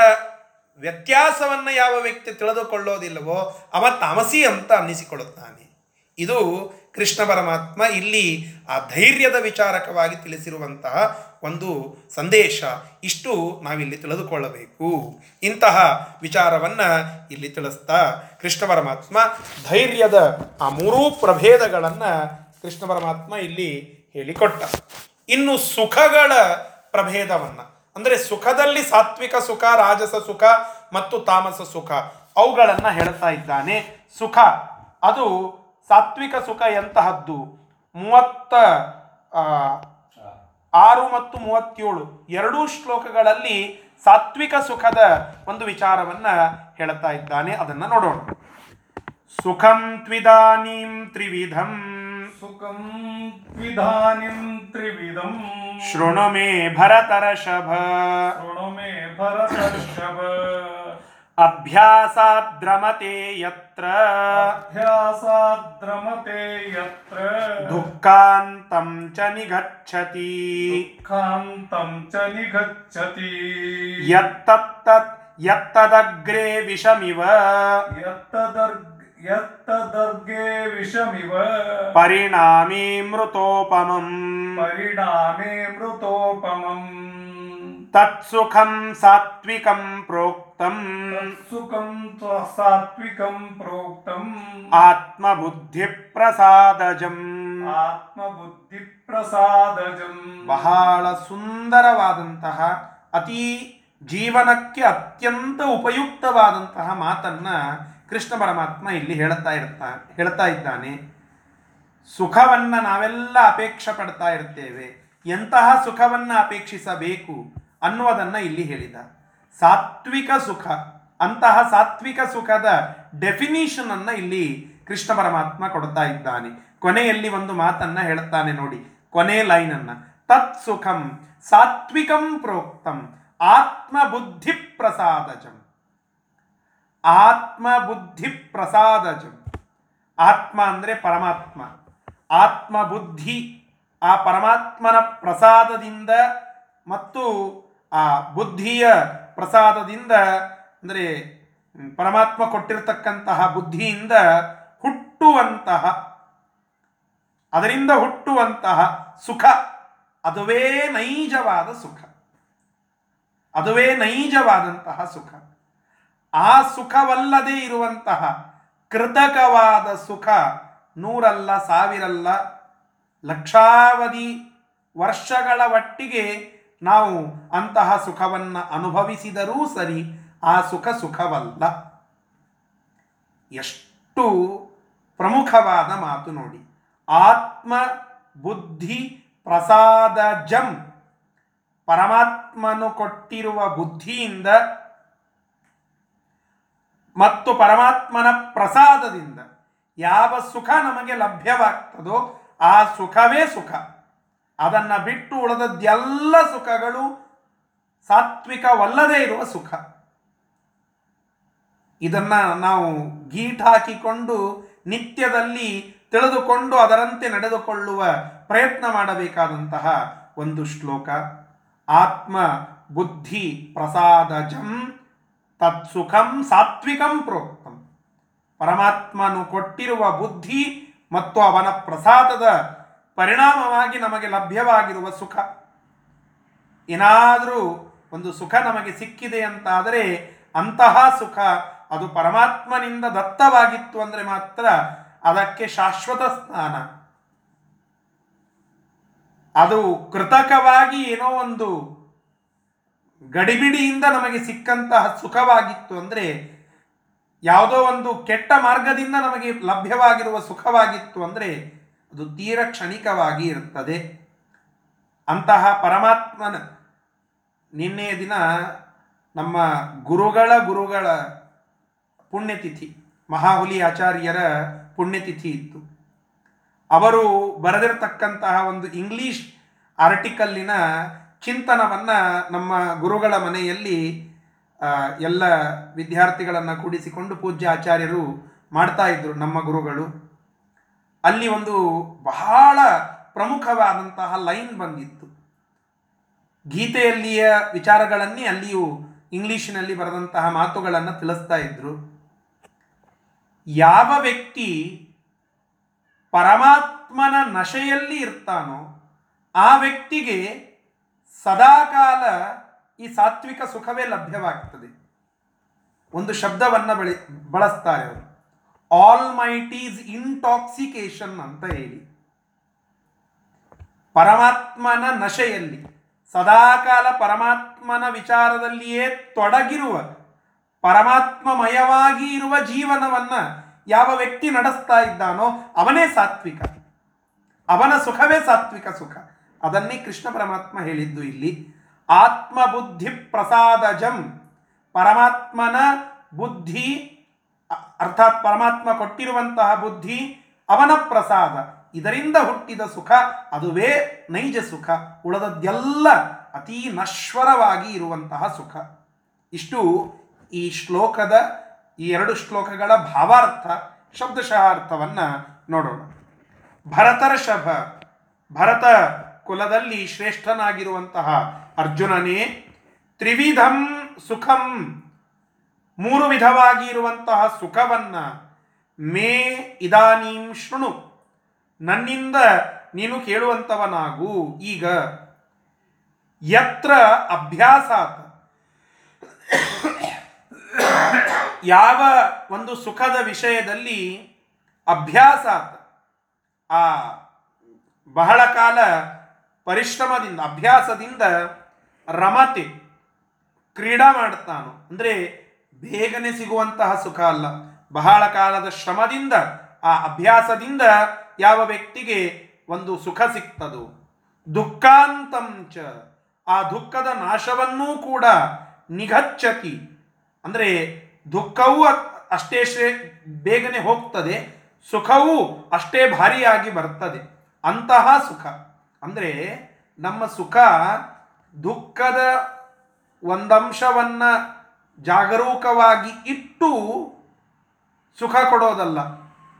ವ್ಯತ್ಯಾಸವನ್ನು ಯಾವ ವ್ಯಕ್ತಿ ತಿಳಿದುಕೊಳ್ಳೋದಿಲ್ಲವೋ, ಅವ ತಾಮಸಿ ಅಂತ ಅನ್ನಿಸಿಕೊಳ್ಳುತ್ತಾನೆ. ಇದು ಕೃಷ್ಣ ಪರಮಾತ್ಮ ಇಲ್ಲಿ ಆ ಧೈರ್ಯದ ವಿಚಾರಕವಾಗಿ ತಿಳಿಸಿರುವಂತಹ ಒಂದು ಸಂದೇಶ. ಇಷ್ಟು ನಾವಿಲ್ಲಿ ತಿಳಿದುಕೊಳ್ಳಬೇಕು. ಇಂತಹ ವಿಚಾರವನ್ನು ಇಲ್ಲಿ ತಿಳಿಸ್ತಾ ಕೃಷ್ಣ ಪರಮಾತ್ಮ ಧೈರ್ಯದ ಆ ಮೂರೂ ಪ್ರಭೇದಗಳನ್ನು ಕೃಷ್ಣ ಪರಮಾತ್ಮ ಇಲ್ಲಿ ಹೇಳಿಕೊಟ್ಟ. ಇನ್ನು ಸುಖಗಳ ಪ್ರಭೇದವನ್ನು, ಅಂದರೆ ಸುಖದಲ್ಲಿ ಸಾತ್ವಿಕ ಸುಖ, ರಾಜಸ ಸುಖ ಮತ್ತು ತಾಮಸ ಸುಖ, ಅವುಗಳನ್ನು ಹೇಳ್ತಾ ಇದ್ದಾನೆ ಸುಖ. ಅದು ಸಾತ್ವಿಕ ಸುಖ ಎಂತಹದ್ದು? ಮೂವತ್ತ ಆರು ಮತ್ತು ಮೂವತ್ತೇಳು ಎರಡೂ ಶ್ಲೋಕಗಳಲ್ಲಿ ಸಾತ್ವಿಕ ಸುಖದ ಒಂದು ವಿಚಾರವನ್ನ ಹೇಳ್ತಾ ಇದ್ದಾನೆ. ಅದನ್ನ ನೋಡೋಣ. ಸುಖಂ ತ್ವಿದಾನೀಂ ತ್ರಿವಿಧಂ. ಸುಖಂ ತ್ವಿದಾನಿಂ ತ್ರಿವಿಧಂ. ಶೃಣು ಮೇ ಭರತರಷಭ ಶೃಣು ಮೇ ಭರತರ್ಷಭ ಅಭ್ಯಾಸಾದ್ರಮತೆ ಯತ್ರ ಅಭ್ಯಾಸಾದ್ರಮತೆ ಯತ್ರ ದುಃಖಾಂತಂ ಚ ನಿಗಚ್ಚತಿ ದುಃಖಾಂತಂ ಚ ನಿಗಚ್ಚತಿ ಯತ್ತತ್ತತ್ ಯತ್ತದಗ್ರೇ ವಿಷಮಿವ ಯತ್ತದರ್ಗ್ ಯತ್ತದರ್ಗೆ ವಿಷಮಿವ ಪರಿಣಾಮೇ ಮೃತೋಪಮಂ ಪರಿಣಾಮೇ ಮೃತೋಪಮಂ ತತ್ಸುಖಂ ಸಾತ್ವಿಕಂ ಪ್ರೋಕ್ತಂ ಸುಖಂ ಸಾತ್ವಿಕಂ ಪ್ರೋಕ್ತಂ. ಆತ್ಮಬುದ್ಧಿ ಪ್ರಸಾದಜಂ ಆತ್ಮಬುದ್ಧಿ ಪ್ರಸಾದಜಂ ಬಹಳ ಸುಂದರವಾದಂತಹ ಅತಿ ಜೀವನಕ್ಕೆ ಅತ್ಯಂತ ಉಪಯುಕ್ತವಾದಂತಹ ಮಾತನ್ನ ಕೃಷ್ಣ ಪರಮಾತ್ಮ ಇಲ್ಲಿ ಹೇಳ್ತಾ ಇರ್ತಾ ಹೇಳ್ತಾ ಇದ್ದಾನೆ. ಸುಖವನ್ನ ನಾವೆಲ್ಲ ಅಪೇಕ್ಷೆ ಪಡ್ತಾ ಇರ್ತೇವೆ. ಎಂತಹ ಸುಖವನ್ನ ಅಪೇಕ್ಷಿಸಬೇಕು ಅನ್ನುವುದನ್ನು ಇಲ್ಲಿ ಹೇಳಿದ. ಸಾತ್ವಿಕ ಸುಖ. ಅಂತಹ ಸಾತ್ವಿಕ ಸುಖದ ಡೆಫಿನಿಷನ್ ಅನ್ನ ಇಲ್ಲಿ ಕೃಷ್ಣ ಪರಮಾತ್ಮ ಕೊಡ್ತಾ ಇದ್ದಾನೆ. ಕೊನೆಯಲ್ಲಿ ಒಂದು ಮಾತನ್ನ ಹೇಳ್ತಾನೆ ನೋಡಿ. ಕೊನೆ ಲೈನ್ ಅನ್ನ. ತತ್ ಸುಖಂ ಸಾತ್ವಿಕಂ ಪ್ರೋಕ್ತಂ ಆತ್ಮ ಬುದ್ಧಿ ಪ್ರಸಾದಜಂ. ಆತ್ಮಬುದ್ಧಿ ಪ್ರಸಾದಜಂ. ಆತ್ಮ ಅಂದರೆ ಪರಮಾತ್ಮ. ಆತ್ಮ ಬುದ್ಧಿ ಆ ಪರಮಾತ್ಮನ ಪ್ರಸಾದದಿಂದ ಮತ್ತು ಆ ಬುದ್ಧಿಯ ಪ್ರಸಾದದಿಂದ, ಅಂದರೆ ಪರಮಾತ್ಮ ಕೊಟ್ಟಿರತಕ್ಕಂತಹ ಬುದ್ಧಿಯಿಂದ ಹುಟ್ಟುವಂತಹ, ಅದರಿಂದ ಹುಟ್ಟುವಂತಹ ಸುಖ, ಅದುವೇ ನೈಜವಾದ ಸುಖ. ಅದುವೇ ನೈಜವಾದಂತಹ ಸುಖ. ಆ ಸುಖವಲ್ಲದೆ ಇರುವಂತಹ ಕೃತಕವಾದ ಸುಖ ನೂರಲ್ಲ, ಸಾವಿರಲ್ಲ, ಲಕ್ಷಾವಧಿ ವರ್ಷಗಳ ಒಟ್ಟಿಗೆ ನಾವು ಅಂತಹ ಸುಖವನ್ನು ಅನುಭವಿಸಿದರೂ ಸರಿ, ಆ ಸುಖ ಸುಖವಲ್ಲ. ಎಷ್ಟು ಪ್ರಮುಖವಾದ ಮಾತು ನೋಡಿ. ಆತ್ಮ ಬುದ್ಧಿ ಪ್ರಸಾದ ಜಂ. ಪರಮಾತ್ಮನು ಕೊಟ್ಟಿರುವ ಬುದ್ಧಿಯಿಂದ ಮತ್ತು ಪರಮಾತ್ಮನ ಪ್ರಸಾದದಿಂದ ಯಾವ ಸುಖ ನಮಗೆ ಲಭ್ಯವಾಗ್ತದೋ ಆ ಸುಖವೇ ಸುಖ. ಅದನ್ನು ಬಿಟ್ಟು ಉಳಿದದ್ದೆಲ್ಲ ಸುಖಗಳು ಸಾತ್ವಿಕವಲ್ಲದೇ ಇರುವ ಸುಖ. ಇದನ್ನ ನಾವು ಗೀಟ್ ಹಾಕಿಕೊಂಡು ನಿತ್ಯದಲ್ಲಿ ತಿಳಿದುಕೊಂಡು ಅದರಂತೆ ನಡೆದುಕೊಳ್ಳುವ ಪ್ರಯತ್ನ ಮಾಡಬೇಕಾದಂತಹ ಒಂದು ಶ್ಲೋಕ. ಆತ್ಮ ಬುದ್ಧಿ ಪ್ರಸಾದಜಂ ತತ್ಸುಖಂ ಸಾತ್ವಿಕಂ ಪ್ರೋಕ್ತಂ. ಪರಮಾತ್ಮನು ಕೊಟ್ಟಿರುವ ಬುದ್ಧಿ ಮತ್ತು ಅವನ ಪ್ರಸಾದದ ಪರಿಣಾಮವಾಗಿ ನಮಗೆ ಲಭ್ಯವಾಗಿರುವ ಸುಖ. ಏನಾದರೂ ಒಂದು ಸುಖ ನಮಗೆ ಸಿಕ್ಕಿದೆ ಅಂತಾದರೆ ಅಂತಹ ಸುಖ ಅದು ಪರಮಾತ್ಮನಿಂದ ದತ್ತವಾಗಿತ್ತು ಅಂದರೆ ಮಾತ್ರ ಅದಕ್ಕೆ ಶಾಶ್ವತ ಸ್ಥಾನ. ಅದು ಕೃತಕವಾಗಿ ಏನೋ ಒಂದು ಗಡಿಬಿಡಿಯಿಂದ ನಮಗೆ ಸಿಕ್ಕಂತಹ ಸುಖವಾಗಿತ್ತು ಅಂದರೆ ಯಾವುದೋ ಒಂದು ಕೆಟ್ಟ ಮಾರ್ಗದಿಂದ ನಮಗೆ ಲಭ್ಯವಾಗಿರುವ ಸುಖವಾಗಿತ್ತು ಅಂದರೆ ಅದು ತೀರ ಕ್ಷಣಿಕವಾಗಿ ಇರುತ್ತದೆ ಅಂತಹ ಪರಮಾತ್ಮನ ನಿನ್ನೆಯ ದಿನ ನಮ್ಮ ಗುರುಗಳ ಗುರುಗಳ ಪುಣ್ಯತಿಥಿ, ಮಹಾಹುಲಿ ಆಚಾರ್ಯರ ಪುಣ್ಯತಿಥಿ ಇತ್ತು. ಅವರು ಬರೆದಿರತಕ್ಕಂತಹ ಒಂದು ಇಂಗ್ಲಿಷ್ ಆರ್ಟಿಕಲ್ಲಿನ ಚಿಂತನವನ್ನು ನಮ್ಮ ಗುರುಗಳ ಮನೆಯಲ್ಲಿ ಎಲ್ಲ ವಿದ್ಯಾರ್ಥಿಗಳನ್ನು ಕೂಡಿಸಿಕೊಂಡು ಪೂಜ್ಯ ಆಚಾರ್ಯರು ಮಾಡ್ತಾ ಇದ್ರು ನಮ್ಮ ಗುರುಗಳು. ಅಲ್ಲಿ ಒಂದು ಬಹಳ ಪ್ರಮುಖವಾದಂತಹ ಲೈನ್ ಬಂದಿತ್ತು. ಗೀತೆಯಲ್ಲಿಯ ವಿಚಾರಗಳನ್ನೇ ಅಲ್ಲಿಯೂ ಇಂಗ್ಲಿಷಿನಲ್ಲಿ ಬರೆದಂತಹ ಮಾತುಗಳನ್ನು ತಿಳಿಸ್ತಾ ಇದ್ರು. ಯಾವ ವ್ಯಕ್ತಿ ಪರಮಾತ್ಮನ ನಶೆಯಲ್ಲಿ ಇರ್ತಾನೋ ಆ ವ್ಯಕ್ತಿಗೆ ಸದಾಕಾಲ ಈ ಸಾತ್ವಿಕ ಸುಖವೇ ಲಭ್ಯವಾಗ್ತದೆ. ಒಂದು ಶಬ್ದವನ್ನು ಬಳಿ, ಬಳಸ್ತಾರೆ ಅವರು. ಆಲ್ ಮೈಟೀಸ್ ಇಂಟಾಕ್ಸಿಕೇಶನ್ ಅಂತ ಹೇಳಿ. ಪರಮಾತ್ಮನ ನಶೆಯಲ್ಲಿ, ಸದಾಕಾಲ ಪರಮಾತ್ಮನ ವಿಚಾರದಲ್ಲಿಯೇ ತೊಡಗಿರುವ, ಪರಮಾತ್ಮಮಯವಾಗಿ ಇರುವ ಜೀವನವನ್ನ ಯಾವ ವ್ಯಕ್ತಿ ನಡೆಸ್ತಾ ಇದ್ದಾನೋ ಅವನೇ ಸಾತ್ವಿಕ. ಅವನ ಸುಖವೇ ಸಾತ್ವಿಕ ಸುಖ. ಅದನ್ನೇ ಕೃಷ್ಣ ಪರಮಾತ್ಮ ಹೇಳಿದ್ದು ಇಲ್ಲಿ. ಆತ್ಮ ಬುದ್ಧಿ ಪ್ರಸಾದಜಂ ಪರಮಾತ್ಮನ ಬುದ್ಧಿ ಅರ್ಥಾತ್ ಪರಮಾತ್ಮ ಕೊಟ್ಟಿರುವಂತಹ ಬುದ್ಧಿ ಅವನ ಪ್ರಸಾದ, ಇದರಿಂದ ಹುಟ್ಟಿದ ಸುಖ, ಅದುವೇ ನೈಜ ಸುಖ, ಉಳದದ್ದೆಲ್ಲ ಅತೀ ನಶ್ವರವಾಗಿ ಇರುವಂತಹ ಸುಖ. ಇಷ್ಟು ಈ ಶ್ಲೋಕದ, ಈ ಎರಡು ಶ್ಲೋಕಗಳ ಭಾವಾರ್ಥ ಶಬ್ದಶಃ ಅರ್ಥವನ್ನು ನೋಡೋಣ. ಭರತರ ಶಭ, ಭರತ ಕುಲದಲ್ಲಿ ಶ್ರೇಷ್ಠನಾಗಿರುವಂತಹ ಅರ್ಜುನನೇ, ತ್ರಿವಿಧಂ ಸುಖಂ ಮೂರು ವಿಧವಾಗಿ ಇರುವಂತಹ ಸುಖವನ್ನ ಮೇ ಇದಾನೀಂ ಶೃಣು. ನನ್ನಿಂದ ನೀನು ಕೇಳುವಂಥವನಾಗು ಈಗ ಯತ್ರ ಅಭ್ಯಾಸಾತ್. ಯಾವ ಒಂದು ಸುಖದ ವಿಷಯದಲ್ಲಿ ಅಭ್ಯಾಸಾತ್? ಆ ಬಹಳ ಕಾಲ ಪರಿಶ್ರಮದಿಂದ, ಅಭ್ಯಾಸದಿಂದ ರಮತೆ, ಕ್ರೀಡಾ ಮಾಡ್ತಾನು. ಅಂದರೆ ಬೇಗನೆ ಸಿಗುವಂತಹ ಸುಖ ಅಲ್ಲ. ಬಹಳ ಕಾಲದ ಶ್ರಮದಿಂದ, ಆ ಅಭ್ಯಾಸದಿಂದ ಯಾವ ವ್ಯಕ್ತಿಗೆ ಒಂದು ಸುಖ ಸಿಗ್ತದೋ. ದುಃಖಾಂತಂಚ ಆ ದುಃಖದ ನಾಶವನ್ನೂ ಕೂಡ ನಿಘಚ್ಚತಿ ಅಂದರೆ ದುಃಖವೂ ಅಷ್ಟೇ ಶ್ರೇ, ಬೇಗನೆ ಹೋಗ್ತದೆ, ಸುಖವೂ ಅಷ್ಟೇ ಭಾರಿಯಾಗಿ ಬರ್ತದೆ. ಅಂತಹ ಸುಖ. ಅಂದರೆ ನಮ್ಮ ಸುಖ ದುಃಖದ ಒಂದಂಶವನ್ನ ಜಾಗರೂಕವಾಗಿ ಇಟ್ಟು ಸುಖ ಕೊಡೋದಲ್ಲ,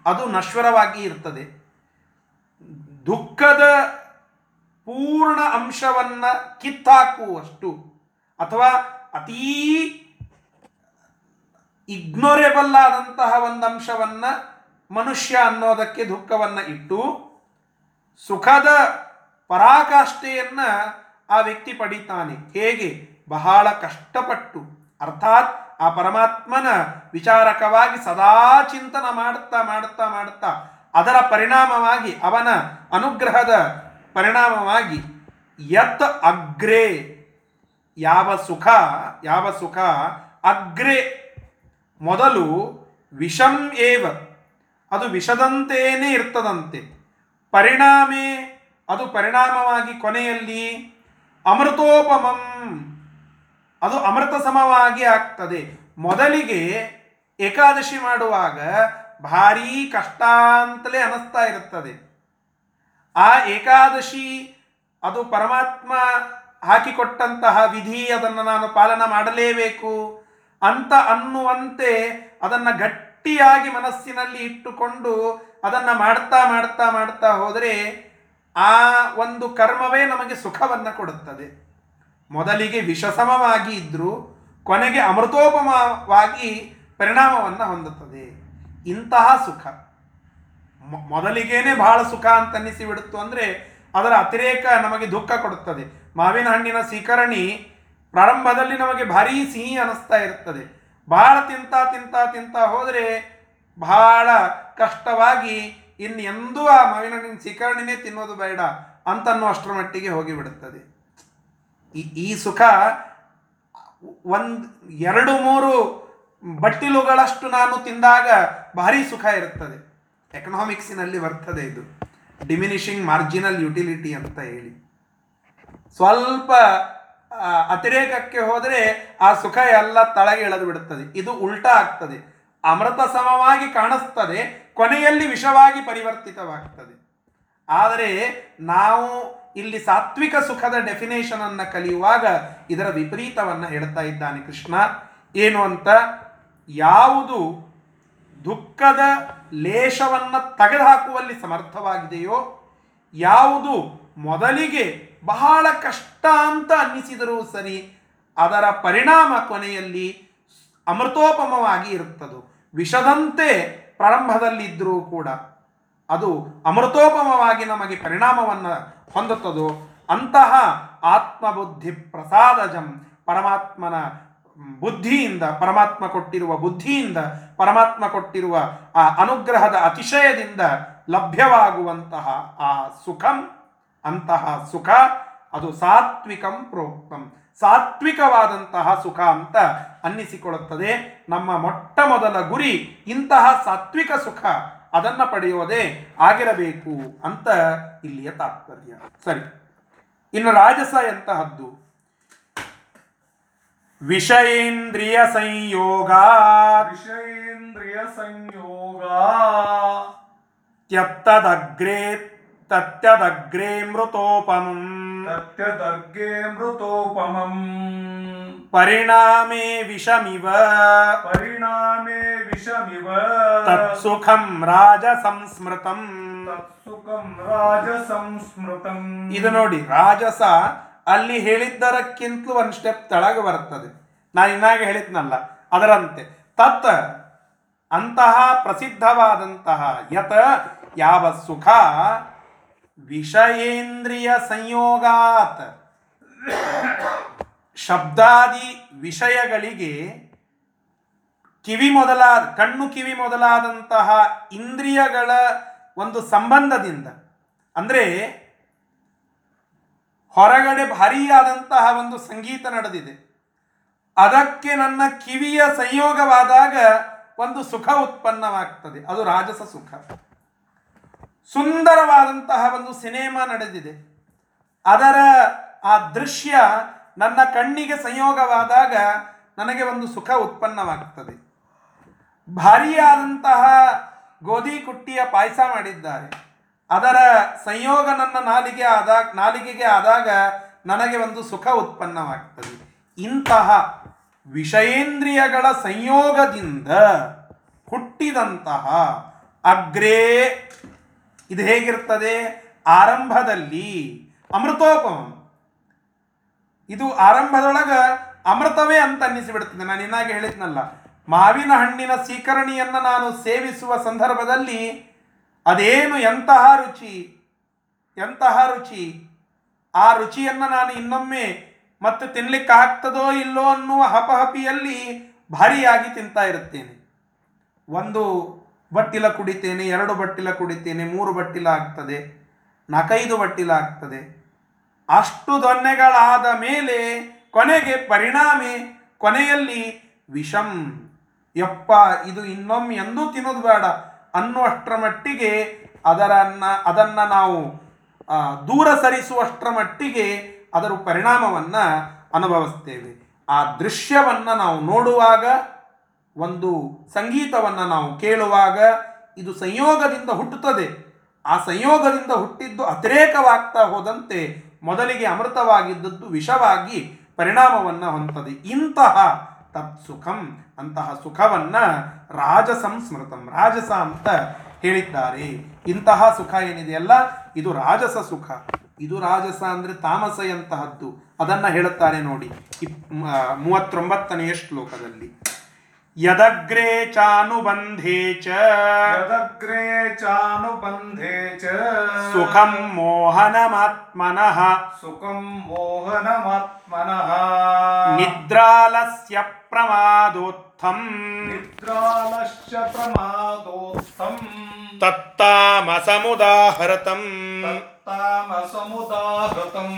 ಅದು ನಶ್ವರವಾಗಿ ಇರ್ತದೆ. ದುಃಖದ ಪೂರ್ಣ ಅಂಶವನ್ನ ಕಿತ್ತಾಕುವಷ್ಟು ಅಥವಾ ಅತೀ ಇಗ್ನೋರೇಬಲ್ ಆದಂತಹ ಒಂದು ಅಂಶವನ್ನ ಮನುಷ್ಯ ಅನ್ನೋದಕ್ಕೆ ದುಃಖವನ್ನ ಇಟ್ಟು ಸುಖದ ಪರಾಕಾಷ್ಠೆಯನ್ನು ಆ ವ್ಯಕ್ತಿ ಪಡಿತಾನೆ. ಹೇಗೆ? ಬಹಳ ಕಷ್ಟಪಟ್ಟು. ಅರ್ಥಾತ್ ಆ ಪರಮಾತ್ಮನ ವಿಚಾರಕವಾಗಿ ಸದಾ ಚಿಂತನ ಮಾಡುತ್ತಾ ಮಾಡುತ್ತಾ ಮಾಡುತ್ತಾ ಅದರ ಪರಿಣಾಮವಾಗಿ ಅವನ ಅನುಗ್ರಹದ ಪರಿಣಾಮವಾಗಿ ಯತ್ ಅಗ್ರೆ ಯಾವ ಸುಖ ಯಾವ ಸುಖ? ಅಗ್ರೆ ಮೊದಲು ವಿಷಂ ಏವ. ಅದು ವಿಷದಂತೆಯೇ ಇರ್ತದಂತೆ. ಪರಿಣಾಮೇ, ಅದು ಪರಿಣಾಮವಾಗಿ ಕೊನೆಯಲ್ಲಿ ಅಮೃತೋಪಮಂ. ಅದು ಅಮೃತ ಸಮವಾಗಿ ಆಗ್ತದೆ. ಮೊದಲಿಗೆ ಏಕಾದಶಿ ಮಾಡುವಾಗ ಭಾರೀ ಕಷ್ಟ ಅಂತಲೇ ಅನಿಸ್ತಾ ಇರುತ್ತದೆ. ಆ ಏಕಾದಶಿ ಅದು ಪರಮಾತ್ಮ ಹಾಕಿಕೊಟ್ಟಂತಹ ವಿಧಿ ಅದನ್ನು ನಾನು ಪಾಲನ ಮಾಡಲೇಬೇಕು ಅಂತ ಅನ್ನುವಂತೆ ಅದನ್ನು ಗಟ್ಟಿಯಾಗಿ ಮನಸ್ಸಿನಲ್ಲಿ ಇಟ್ಟುಕೊಂಡು ಅದನ್ನು ಮಾಡ್ತಾ ಮಾಡ್ತಾ ಮಾಡ್ತಾ ಹೋದರೆ ಆ ಒಂದು ಕರ್ಮವೇ ನಮಗೆ ಸುಖವನ್ನು ಕೊಡುತ್ತದೆ. ಮೊದಲಿಗೆ ವಿಷಸಮವಾಗಿ ಇದ್ದರೂ ಕೊನೆಗೆ ಅಮೃತೋಪಮವಾಗಿ ಪರಿಣಾಮವನ್ನು ಹೊಂದುತ್ತದೆ. ಇಂತಹ ಸುಖ. ಮೊದಲಿಗೇನೆ ಬಹಳ ಸುಖ ಅಂತ ಅನ್ನಿಸಿ ಬಿಡುತ್ತು ಅಂದರೆ ಅದರ ಅತಿರೇಕ ನಮಗೆ ದುಃಖ ಕೊಡುತ್ತದೆ. ಮಾವಿನ ಹಣ್ಣಿನ ಸೀಕರಣಿ ಪ್ರಾರಂಭದಲ್ಲಿ ನಮಗೆ ಭಾರೀ ಸಿಹಿ ಅನಿಸ್ತಾ ಇರ್ತದೆ. ಬಹಳ ತಿಂತ ತಿಂತ ತಿಂತ ಹೋದರೆ ಬಹಳ ಕಷ್ಟವಾಗಿ ಇನ್ನೆಂದೂ ಆ ಮಾವಿನ ಹಣ್ಣಿನ ಸೀಕರಣಿನೇ ತಿನ್ನೋದು ಬೇಡ ಅಂತನ್ನೋ ಅಷ್ಟರ ಮಟ್ಟಿಗೆ ಹೋಗಿಬಿಡುತ್ತದೆ. ಈ ಸುಖ ಒಂದು ಎರಡು ಮೂರು ಬಟ್ಟಿಲುಗಳಷ್ಟು ನಾನು ತಿಂದಾಗ ಭಾರಿ ಸುಖ ಇರುತ್ತದೆ. ಎಕನಾಮಿಕ್ಸಿನಲ್ಲಿ ಬರ್ತದೆ ಇದು. ಡಿಮಿನಿಷಿಂಗ್ ಮಾರ್ಜಿನಲ್ ಯುಟಿಲಿಟಿ ಅಂತ ಹೇಳಿ. ಸ್ವಲ್ಪ ಅತಿರೇಕಕ್ಕೆ ಹೋದರೆ ಆ ಸುಖ ಎಲ್ಲ ತಳಗೆ ಎಳೆದು ಬಿಡುತ್ತದೆ. ಇದು ಉಲ್ಟಾ ಆಗ್ತದೆ. ಅಮೃತ ಸಮವಾಗಿ ಕಾಣಿಸ್ತದೆ, ಕೊನೆಯಲ್ಲಿ ವಿಷವಾಗಿ ಪರಿವರ್ತಿತವಾಗ್ತದೆ. ಆದರೆ ನಾವು ಇಲ್ಲಿ ಸಾತ್ವಿಕ ಸುಖದ ಡೆಫಿನೇಷನ್ ಅನ್ನ ಕಲಿಯುವಾಗ ಇದರ ವಿಪರೀತವನ್ನ ಹೇಳ್ತಾ ಇದ್ದಾನೆ ಕೃಷ್ಣ. ಏನು ಅಂತ? ಯಾವುದು ದುಃಖದ ಲೇಷವನ್ನ ತೆಗೆದುಹಾಕುವಲ್ಲಿ ಸಮರ್ಥವಾಗಿದೆಯೋ, ಯಾವುದು ಮೊದಲಿಗೆ ಬಹಳ ಕಷ್ಟ ಅಂತ ಅನ್ನಿಸಿದರೂ ಸರಿ, ಅದರ ಪರಿಣಾಮ ಕೊನೆಯಲ್ಲಿ ಅಮೃತೋಪಮವಾಗಿ ಇರುತ್ತದು. ವಿಷದಂತೆ ಪ್ರಾರಂಭದಲ್ಲಿದ್ದರೂ ಕೂಡ. ಅದು ಅಮೃತೋಪಮವಾಗಿ ನಮಗೆ ಪರಿಣಾಮವನ್ನು ಹೊಂದುತ್ತದೋ, ಅಂತಹ ಆತ್ಮಬುದ್ಧಿ ಪ್ರಸಾದಜಂ ಪರಮಾತ್ಮನ ಬುದ್ಧಿಯಿಂದ, ಪರಮಾತ್ಮ ಕೊಟ್ಟಿರುವ ಬುದ್ಧಿಯಿಂದ, ಪರಮಾತ್ಮ ಕೊಟ್ಟಿರುವ ಆ ಅನುಗ್ರಹದ ಅತಿಶಯದಿಂದ ಲಭ್ಯವಾಗುವಂತಹ ಆ ಸುಖಂ, ಅಂತಹ ಸುಖ, ಅದು ಸಾತ್ವಿಕಂ ಪ್ರೋಕ್ತಂ. ಸಾತ್ವಿಕವಾದಂತಹ ಸುಖ ಅಂತ ಅನ್ನಿಸಿಕೊಳ್ಳುತ್ತದೆ. ನಮ್ಮ ಮೊಟ್ಟ ಮೊದಲ ಗುರಿ ಇಂತಹ ಸಾತ್ವಿಕ ಸುಖ. ಅದನ್ನ ಪಡೆಯುವುದೇ ಆಗಿರಬೇಕು ಅಂತ ಇಲ್ಲಿಯ ತಾತ್ಪರ್ಯ. ಸರಿ. ಇನ್ನು ರಾಜಸ ಎಂತಹದ್ದು? ವಿಷಯೇಂದ್ರಿಯ ಸಂಯೋಗ ವಿಷಯೇಂದ್ರಿಯ ಸಂಯೋಗ ತ್ಯತ್ತದಗ್ರೇ ತತ್ಯದಗ್ರೇ ಮೃತೋಪಮಂ ಸತ್ಯದರ್ಗೆ ಮೃತೋಪಮಂ ಪರಿಣಾಮೇ ವಿಷಮಿವ ಪರಿಣಾಮೇ ವಿಷಮಿವ ತತ್ಸುಖಂ ರಾಜ ಸಂಸ್ಮೃತಂ ತತ್ಸುಖಂ ರಾಜ ಸಂಸ್ಮೃತಂ ಇದು ನೋಡಿ ರಾಜಸ ಅಲ್ಲಿ ಹೇಳಿದ್ದರಕ್ಕಿಂತಲೂ ಒಂದು ಸ್ಟೆಪ್ ತಳಗೆ ಬರ್ತದೆ. ನಾನು ಇನ್ನಾಗ ಹೇಳಿದ್ನಲ್ಲ ಅದರಂತೆ. ತತ್ ಅಂತಹ ಪ್ರಸಿದ್ಧವಾದಂತಹ ಯತ ಯಾವ ಸುಖ ವಿಷಯೇಂದ್ರಿಯ ಸಂಯೋಗಾತ್ ಶಬ್ದಾದಿ ವಿಷಯಗಳಿಗೆ ಕಿವಿ ಮೊದಲಾದ, ಕಣ್ಣು ಕಿವಿ ಮೊದಲಾದಂತಹ ಇಂದ್ರಿಯಗಳ ಒಂದು ಸಂಬಂಧದಿಂದ, ಅಂದರೆ ಹೊರಗಡೆ ಭಾರಿಯಾದಂತಹ ಒಂದು ಸಂಗೀತ ನಡೆದಿದೆ. ಅದಕ್ಕೆ ನನ್ನ ಕಿವಿಯ ಸಂಯೋಗವಾದಾಗ ಒಂದು ಸುಖ ಉತ್ಪನ್ನವಾಗ್ತದೆ. ಅದು ರಾಜಸ ಸುಖ. ಸುಂದರವಾದಂತಹ ಒಂದು ಸಿನಿಮಾ ನಡೆದಿದೆ. ಅದರ ಆ ದೃಶ್ಯ ನನ್ನ ಕಣ್ಣಿಗೆ ಸಂಯೋಗವಾದಾಗ ನನಗೆ ಒಂದು ಸುಖ ಉತ್ಪನ್ನವಾಗುತ್ತದೆ. ಭಾರಿಯಾದಂತಹ ಗೋಧಿ ಕುಟ್ಟಿಯ ಪಾಯಸ ಮಾಡಿದ್ದಾರೆ. ಅದರ ಸಂಯೋಗ ನನ್ನ ನಾಲಿಗೆ ಆದಾಗ ನಾಲಿಗೆಗೆ ಆದಾಗ ನನಗೆ ಒಂದು ಸುಖ ಉತ್ಪನ್ನವಾಗ್ತದೆ ಇಂತಹ ವಿಷಯೇಂದ್ರಿಯಗಳ ಸಂಯೋಗದಿಂದ ಹುಟ್ಟಿದಂತಹ ಅಗ್ರೇ ಇದು ಹೇಗಿರ್ತದೆ ಆರಂಭದಲ್ಲಿ ಅಮೃತೋಪಮ. ಇದು ಆರಂಭದೊಳಗ ಅಮೃತವೇ ಅಂತ ಅನ್ನಿಸಿಬಿಡ್ತದೆ. ನಾನು ಇನ್ನಾಗೆ ಹೇಳಿದ್ನಲ್ಲ, ಮಾವಿನ ಹಣ್ಣಿನ ಸೀಕರಣಿಯನ್ನು ನಾನು ಸೇವಿಸುವ ಸಂದರ್ಭದಲ್ಲಿ ಅದೇನು ಎಂತಹ ರುಚಿ ಎಂತಹ ರುಚಿ, ಆ ರುಚಿಯನ್ನು ನಾನು ಇನ್ನೊಮ್ಮೆ ಮತ್ತೆ ತಿನ್ಲಿಕ್ಕೆ ಆಗ್ತದೋ ಇಲ್ಲೋ ಅನ್ನುವ ಹಪಹಪಿಯಲ್ಲಿ ಭಾರಿಯಾಗಿ ತಿಂತಾ ಇರುತ್ತೇನೆ. ಒಂದು ಬಟ್ಟಿಲ ಕುಡಿತೇನೆ, ಎರಡು ಬಟ್ಟಿಲ ಕುಡಿತೇನೆ, ಮೂರು ಬಟ್ಟಿಲ ಆಗ್ತದೆ, ನಾಲ್ಕೈದು ಬಟ್ಟಿಲ ಆಗ್ತದೆ. ಅಷ್ಟು ದೊನ್ನೆಗಳಾದ ಮೇಲೆ ಕೊನೆಗೆ ಪರಿಣಾಮಿ, ಕೊನೆಯಲ್ಲಿ ವಿಷಂ. ಯಪ್ಪ, ಇದು ಇನ್ನೊಮ್ಮೆ ಎಂದೂ ತಿನ್ನೋದು ಬೇಡ. ಅನ್ನುವಷ್ಟರ ಮಟ್ಟಿಗೆ ಅದರನ್ನ, ಅದನ್ನು ನಾವು ದೂರ ಸರಿಸುವಷ್ಟರ ಮಟ್ಟಿಗೆ ಅದರ ಪರಿಣಾಮವನ್ನು ಅನುಭವಿಸ್ತೇವೆ. ಆ ದೃಶ್ಯವನ್ನು ನಾವು ನೋಡುವಾಗ ಒಂದು ಸಂಗೀತವನ್ನು ನಾವು ಕೇಳುವಾಗ ಇದು ಸಂಯೋಗದಿಂದ ಹುಟ್ಟುತ್ತದೆ. ಆ ಸಂಯೋಗದಿಂದ ಹುಟ್ಟಿದ್ದು ಅತಿರೇಕವಾಗ್ತಾ ಹೋದಂತೆ ಮೊದಲಿಗೆ ಅಮೃತವಾಗಿದ್ದದ್ದು ವಿಷವಾಗಿ ಪರಿಣಾಮವನ್ನು ಹೊಂದದೆ ಇಂತಹ ತತ್ಸುಖಂ, ಅಂತಹ ಸುಖವನ್ನ ರಾಜಸಂ ಸ್ಮೃತಂ ರಾಜಸ ಅಂತ ಹೇಳಿದ್ದಾರೆ. ಇಂತಹ ಸುಖ ಏನಿದೆಯಲ್ಲ, ಇದು ರಾಜಸ ಸುಖ. ಇದು ರಾಜಸ ಅಂದ್ರೆ ತಾಮಸೆಯಂತಹದ್ದು. ಅದನ್ನ ಹೇಳುತ್ತಾರೆ ನೋಡಿ, ಇಪ್- ಮೂವತ್ತೊಂಬತ್ತನೆಯ ಶ್ಲೋಕದಲ್ಲಿ. ಯದಗ್ರೇ ಚಾನುಬಂಧೇ ಚ. ಯದಗ್ರೇ ಚಾನುಬಂಧೇ ಚ. ಸುಖಂ ಮೋಹನಮಾತ್ಮನಃ. ಸುಖಂ ಮೋಹನಮಾತ್ಮನಃ. ನಿದ್ರಾಲಸ್ಯ ಪ್ರಮಾದೋತ್ಥಂ. ನಿದ್ರಾಲಶ್ಚ ಪ್ರಮಾದೋತ್ಥಂ. ತತ್ತಾಮಸಮುದಾಹರತಂ ತಾಮಸಮುದಾಹೃತಂ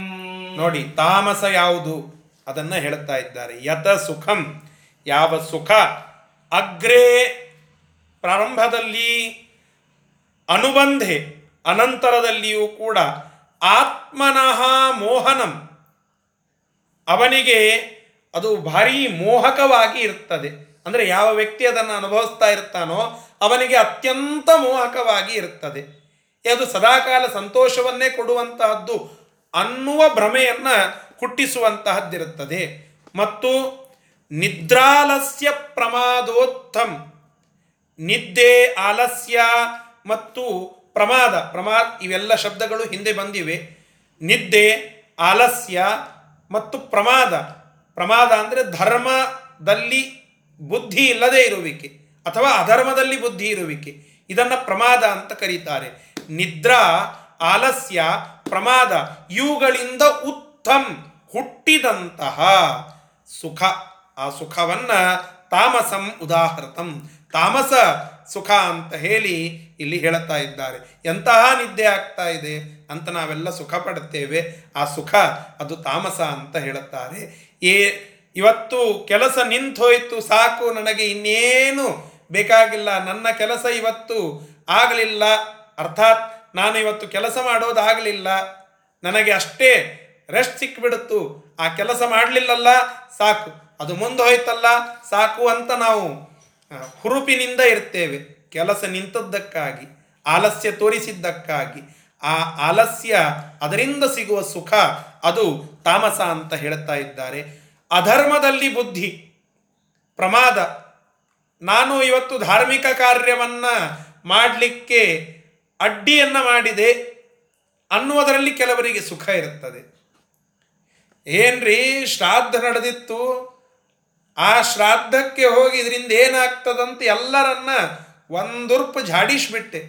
ನೋಡಿ ತಾಮಸ ಯಾವುದು? ಅದನ್ನ ಹೇಳುತ್ತಾ ಇದ್ದಾರೆ. ಯತ ಸುಖಂ ಯಾವ ಸುಖ? ಅಗ್ರೇ ಪ್ರಾರಂಭದಲ್ಲಿ ಅನುಬಂಧೆ, ಅನಂತರದಲ್ಲಿಯೂ ಕೂಡ ಆತ್ಮನಃ ಮೋಹನಂ. ಅವನಿಗೆ ಅದು ಭಾರಿ ಮೋಹಕವಾಗಿ ಇರ್ತದೆ. ಅಂದರೆ ಯಾವ ವ್ಯಕ್ತಿ ಅದನ್ನು ಅನುಭವಿಸ್ತಾ ಇರ್ತಾನೋ ಅವನಿಗೆ ಅತ್ಯಂತ ಮೋಹಕವಾಗಿ ಇರುತ್ತದೆ ಅದು ಸದಾಕಾಲ ಸಂತೋಷವನ್ನೇ ಕೊಡುವಂತಹದ್ದು ಅನ್ನುವ ಭ್ರಮೆಯನ್ನು ಹುಟ್ಟಿಸುವಂತಹದ್ದಿರುತ್ತದೆ. ಮತ್ತು ನಿದ್ರಾಲಸ್ಯ ಪ್ರಮಾದೋತ್ತಮ್. ನಿದ್ದೆ, ಆಲಸ್ಯ ಮತ್ತು ಪ್ರಮಾದ ಪ್ರಮಾದ ಇವೆಲ್ಲ ಶಬ್ದಗಳು ಹಿಂದೆ ಬಂದಿವೆ. ನಿದ್ದೆ, ಆಲಸ್ಯ ಮತ್ತು ಪ್ರಮಾದ. ಪ್ರಮಾದ ಅಂದರೆ ಧರ್ಮದಲ್ಲಿ ಬುದ್ಧಿ ಇಲ್ಲದೆ ಇರುವಿಕೆ ಅಥವಾ ಅಧರ್ಮದಲ್ಲಿ ಬುದ್ಧಿ ಇರುವಿಕೆ. ಇದನ್ನು ಪ್ರಮಾದ ಅಂತ ಕರೀತಾರೆ. ನಿದ್ರಾ, ಆಲಸ್ಯ, ಪ್ರಮಾದ ಇವುಗಳಿಂದ ಉತ್ತಮ್ ಹುಟ್ಟಿದಂತಹ ಸುಖ. ಆ ಸುಖವನ್ನ ತಾಮಸಂ ಉದಾಹರತಂ ತಾಮಸ ಸುಖ ಅಂತ ಹೇಳಿ ಇಲ್ಲಿ ಹೇಳುತ್ತಾ ಇದ್ದಾರೆ. ಎಂತಹ ನಿದ್ದೆ ಆಗ್ತಾ ಇದೆ ಅಂತ ನಾವೆಲ್ಲ ಸುಖ ಪಡುತ್ತೇವೆ. ಆ ಸುಖ ಅದು ತಾಮಸ ಅಂತ ಹೇಳುತ್ತಾರೆ. ಏ, ಇವತ್ತು ಕೆಲಸ ನಿಂತೋಯ್ತು ಸಾಕು, ನನಗೆ ಇನ್ನೇನು ಬೇಕಾಗಿಲ್ಲ. ನನ್ನ ಕೆಲಸ ಇವತ್ತು ಆಗಲಿಲ್ಲ. ಅರ್ಥಾತ್ ನಾನು ಇವತ್ತು ಕೆಲಸ ಮಾಡೋದಾಗಲಿಲ್ಲ. ನನಗೆ ಅಷ್ಟೇ ರೆಸ್ಟ್ ಸಿಕ್ಬಿಡುತ್ತು. ಆ ಕೆಲಸ ಮಾಡಲಿಲ್ಲಲ್ಲ, ಸಾಕು. ಅದು ಮುಂದೆ ಹೋಯ್ತಲ್ಲ, ಸಾಕು ಅಂತ ನಾವು ಹುರುಪಿನಿಂದ ಇರ್ತೇವೆ. ಕೆಲಸ ನಿಂತದ್ದಕ್ಕಾಗಿ, ಆಲಸ್ಯ ತೋರಿಸಿದ್ದಕ್ಕಾಗಿ, ಆ ಆಲಸ್ಯ ಅದರಿಂದ ಸಿಗುವ ಸುಖ ಅದು ತಾಮಸ ಅಂತ ಹೇಳ್ತಾ ಇದ್ದಾರೆ. ಅಧರ್ಮದಲ್ಲಿ ಬುದ್ಧಿ, ಪ್ರಮಾದ. ನಾನು ಇವತ್ತು ಧಾರ್ಮಿಕ ಕಾರ್ಯವನ್ನ ಮಾಡಲಿಕ್ಕೆ ಅಡ್ಡಿಯನ್ನು ಮಾಡಿದೆ ಅನ್ನುವುದರಲ್ಲಿ ಕೆಲವರಿಗೆ ಸುಖ ಇರುತ್ತದೆ. ಏನ್ರಿ, ಶ್ರಾದ್ದ ನಡೆದಿತ್ತು ಆ ಶ್ರಾದ್ದಕ್ಕೆ ಹೋಗಿ ಇದರಿಂದ ಏನಾಗ್ತದಂತ ಎಲ್ಲರನ್ನ ಒಂದುರ್ಪ ಝಾಡಿಸ್ಬಿಟ್ಟೆ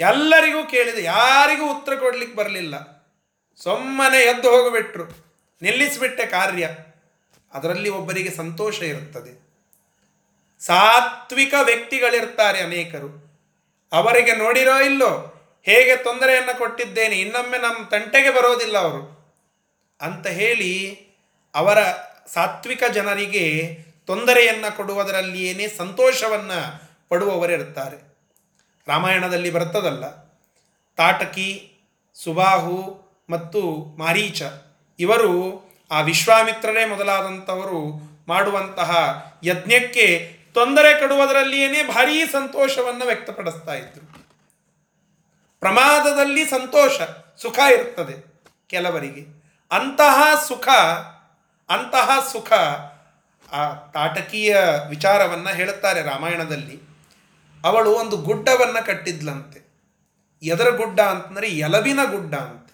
ಎಲ್ಲರಿಗೂ ಕೇಳಿದೆ, ಯಾರಿಗೂ ಉತ್ತರ ಕೊಡ್ಲಿಕ್ಕೆ ಬರಲಿಲ್ಲ. ಸುಮ್ಮನೆ ಎದ್ದು ಹೋಗಿಬಿಟ್ರು, ನಿಲ್ಲಿಸಿಬಿಟ್ಟೆ ಕಾರ್ಯ. ಅದರಲ್ಲಿ ಒಬ್ಬರಿಗೆ ಸಂತೋಷ ಇರುತ್ತದೆ. ಸಾತ್ವಿಕ ವ್ಯಕ್ತಿಗಳಿರ್ತಾರೆ ಅನೇಕರು. ಅವರಿಗೆ ನೋಡಿರೋ ಇಲ್ಲೋ, ಹೇಗೆ ತೊಂದರೆಯನ್ನು ಕೊಟ್ಟಿದ್ದೇನೆ, ಇನ್ನೊಮ್ಮೆ ನಮ್ಮ ತಂಟೆಗೆ ಬರೋದಿಲ್ಲ ಅವರು ಅಂತ ಹೇಳಿ ಅವರ ಸಾತ್ವಿಕ ಜನರಿಗೆ ತೊಂದರೆಯನ್ನು ಕೊಡುವುದರಲ್ಲಿಯೇ ಸಂತೋಷವನ್ನು ಪಡುವವರಿರುತ್ತಾರೆ ರಾಮಾಯಣದಲ್ಲಿ ಬರ್ತದಲ್ಲ ತಾಟಕಿ, ಸುಬಾಹು ಮತ್ತು ಮಾರೀಚ ಇವರು ಆ ವಿಶ್ವಾಮಿತ್ರರೇ ಮೊದಲಾದಂಥವರು ಮಾಡುವಂತಹ ಯಜ್ಞಕ್ಕೆ ತೊಂದರೆ ಕೊಡುವುದರಲ್ಲಿಯೇ ಭಾರೀ ಸಂತೋಷವನ್ನು ವ್ಯಕ್ತಪಡಿಸ್ತಾ ಇದ್ರು. ಪ್ರಮಾದದಲ್ಲಿ ಸಂತೋಷ, ಸುಖ ಇರ್ತದೆ ಕೆಲವರಿಗೆ. ಅಂತಹ ಸುಖ ಅಂತಹ ಸುಖ ಆ ತಾಟಕೀಯ ವಿಚಾರವನ್ನು ಹೇಳುತ್ತಾರೆ ರಾಮಾಯಣದಲ್ಲಿ. ಅವಳು ಒಂದು ಗುಡ್ಡವನ್ನು ಕಟ್ಟಿದ್ಲಂತೆ. ಎದರ ಗುಡ್ಡ ಅಂತಂದರೆ ಎಲಬಿನ ಗುಡ್ಡ ಅಂತ.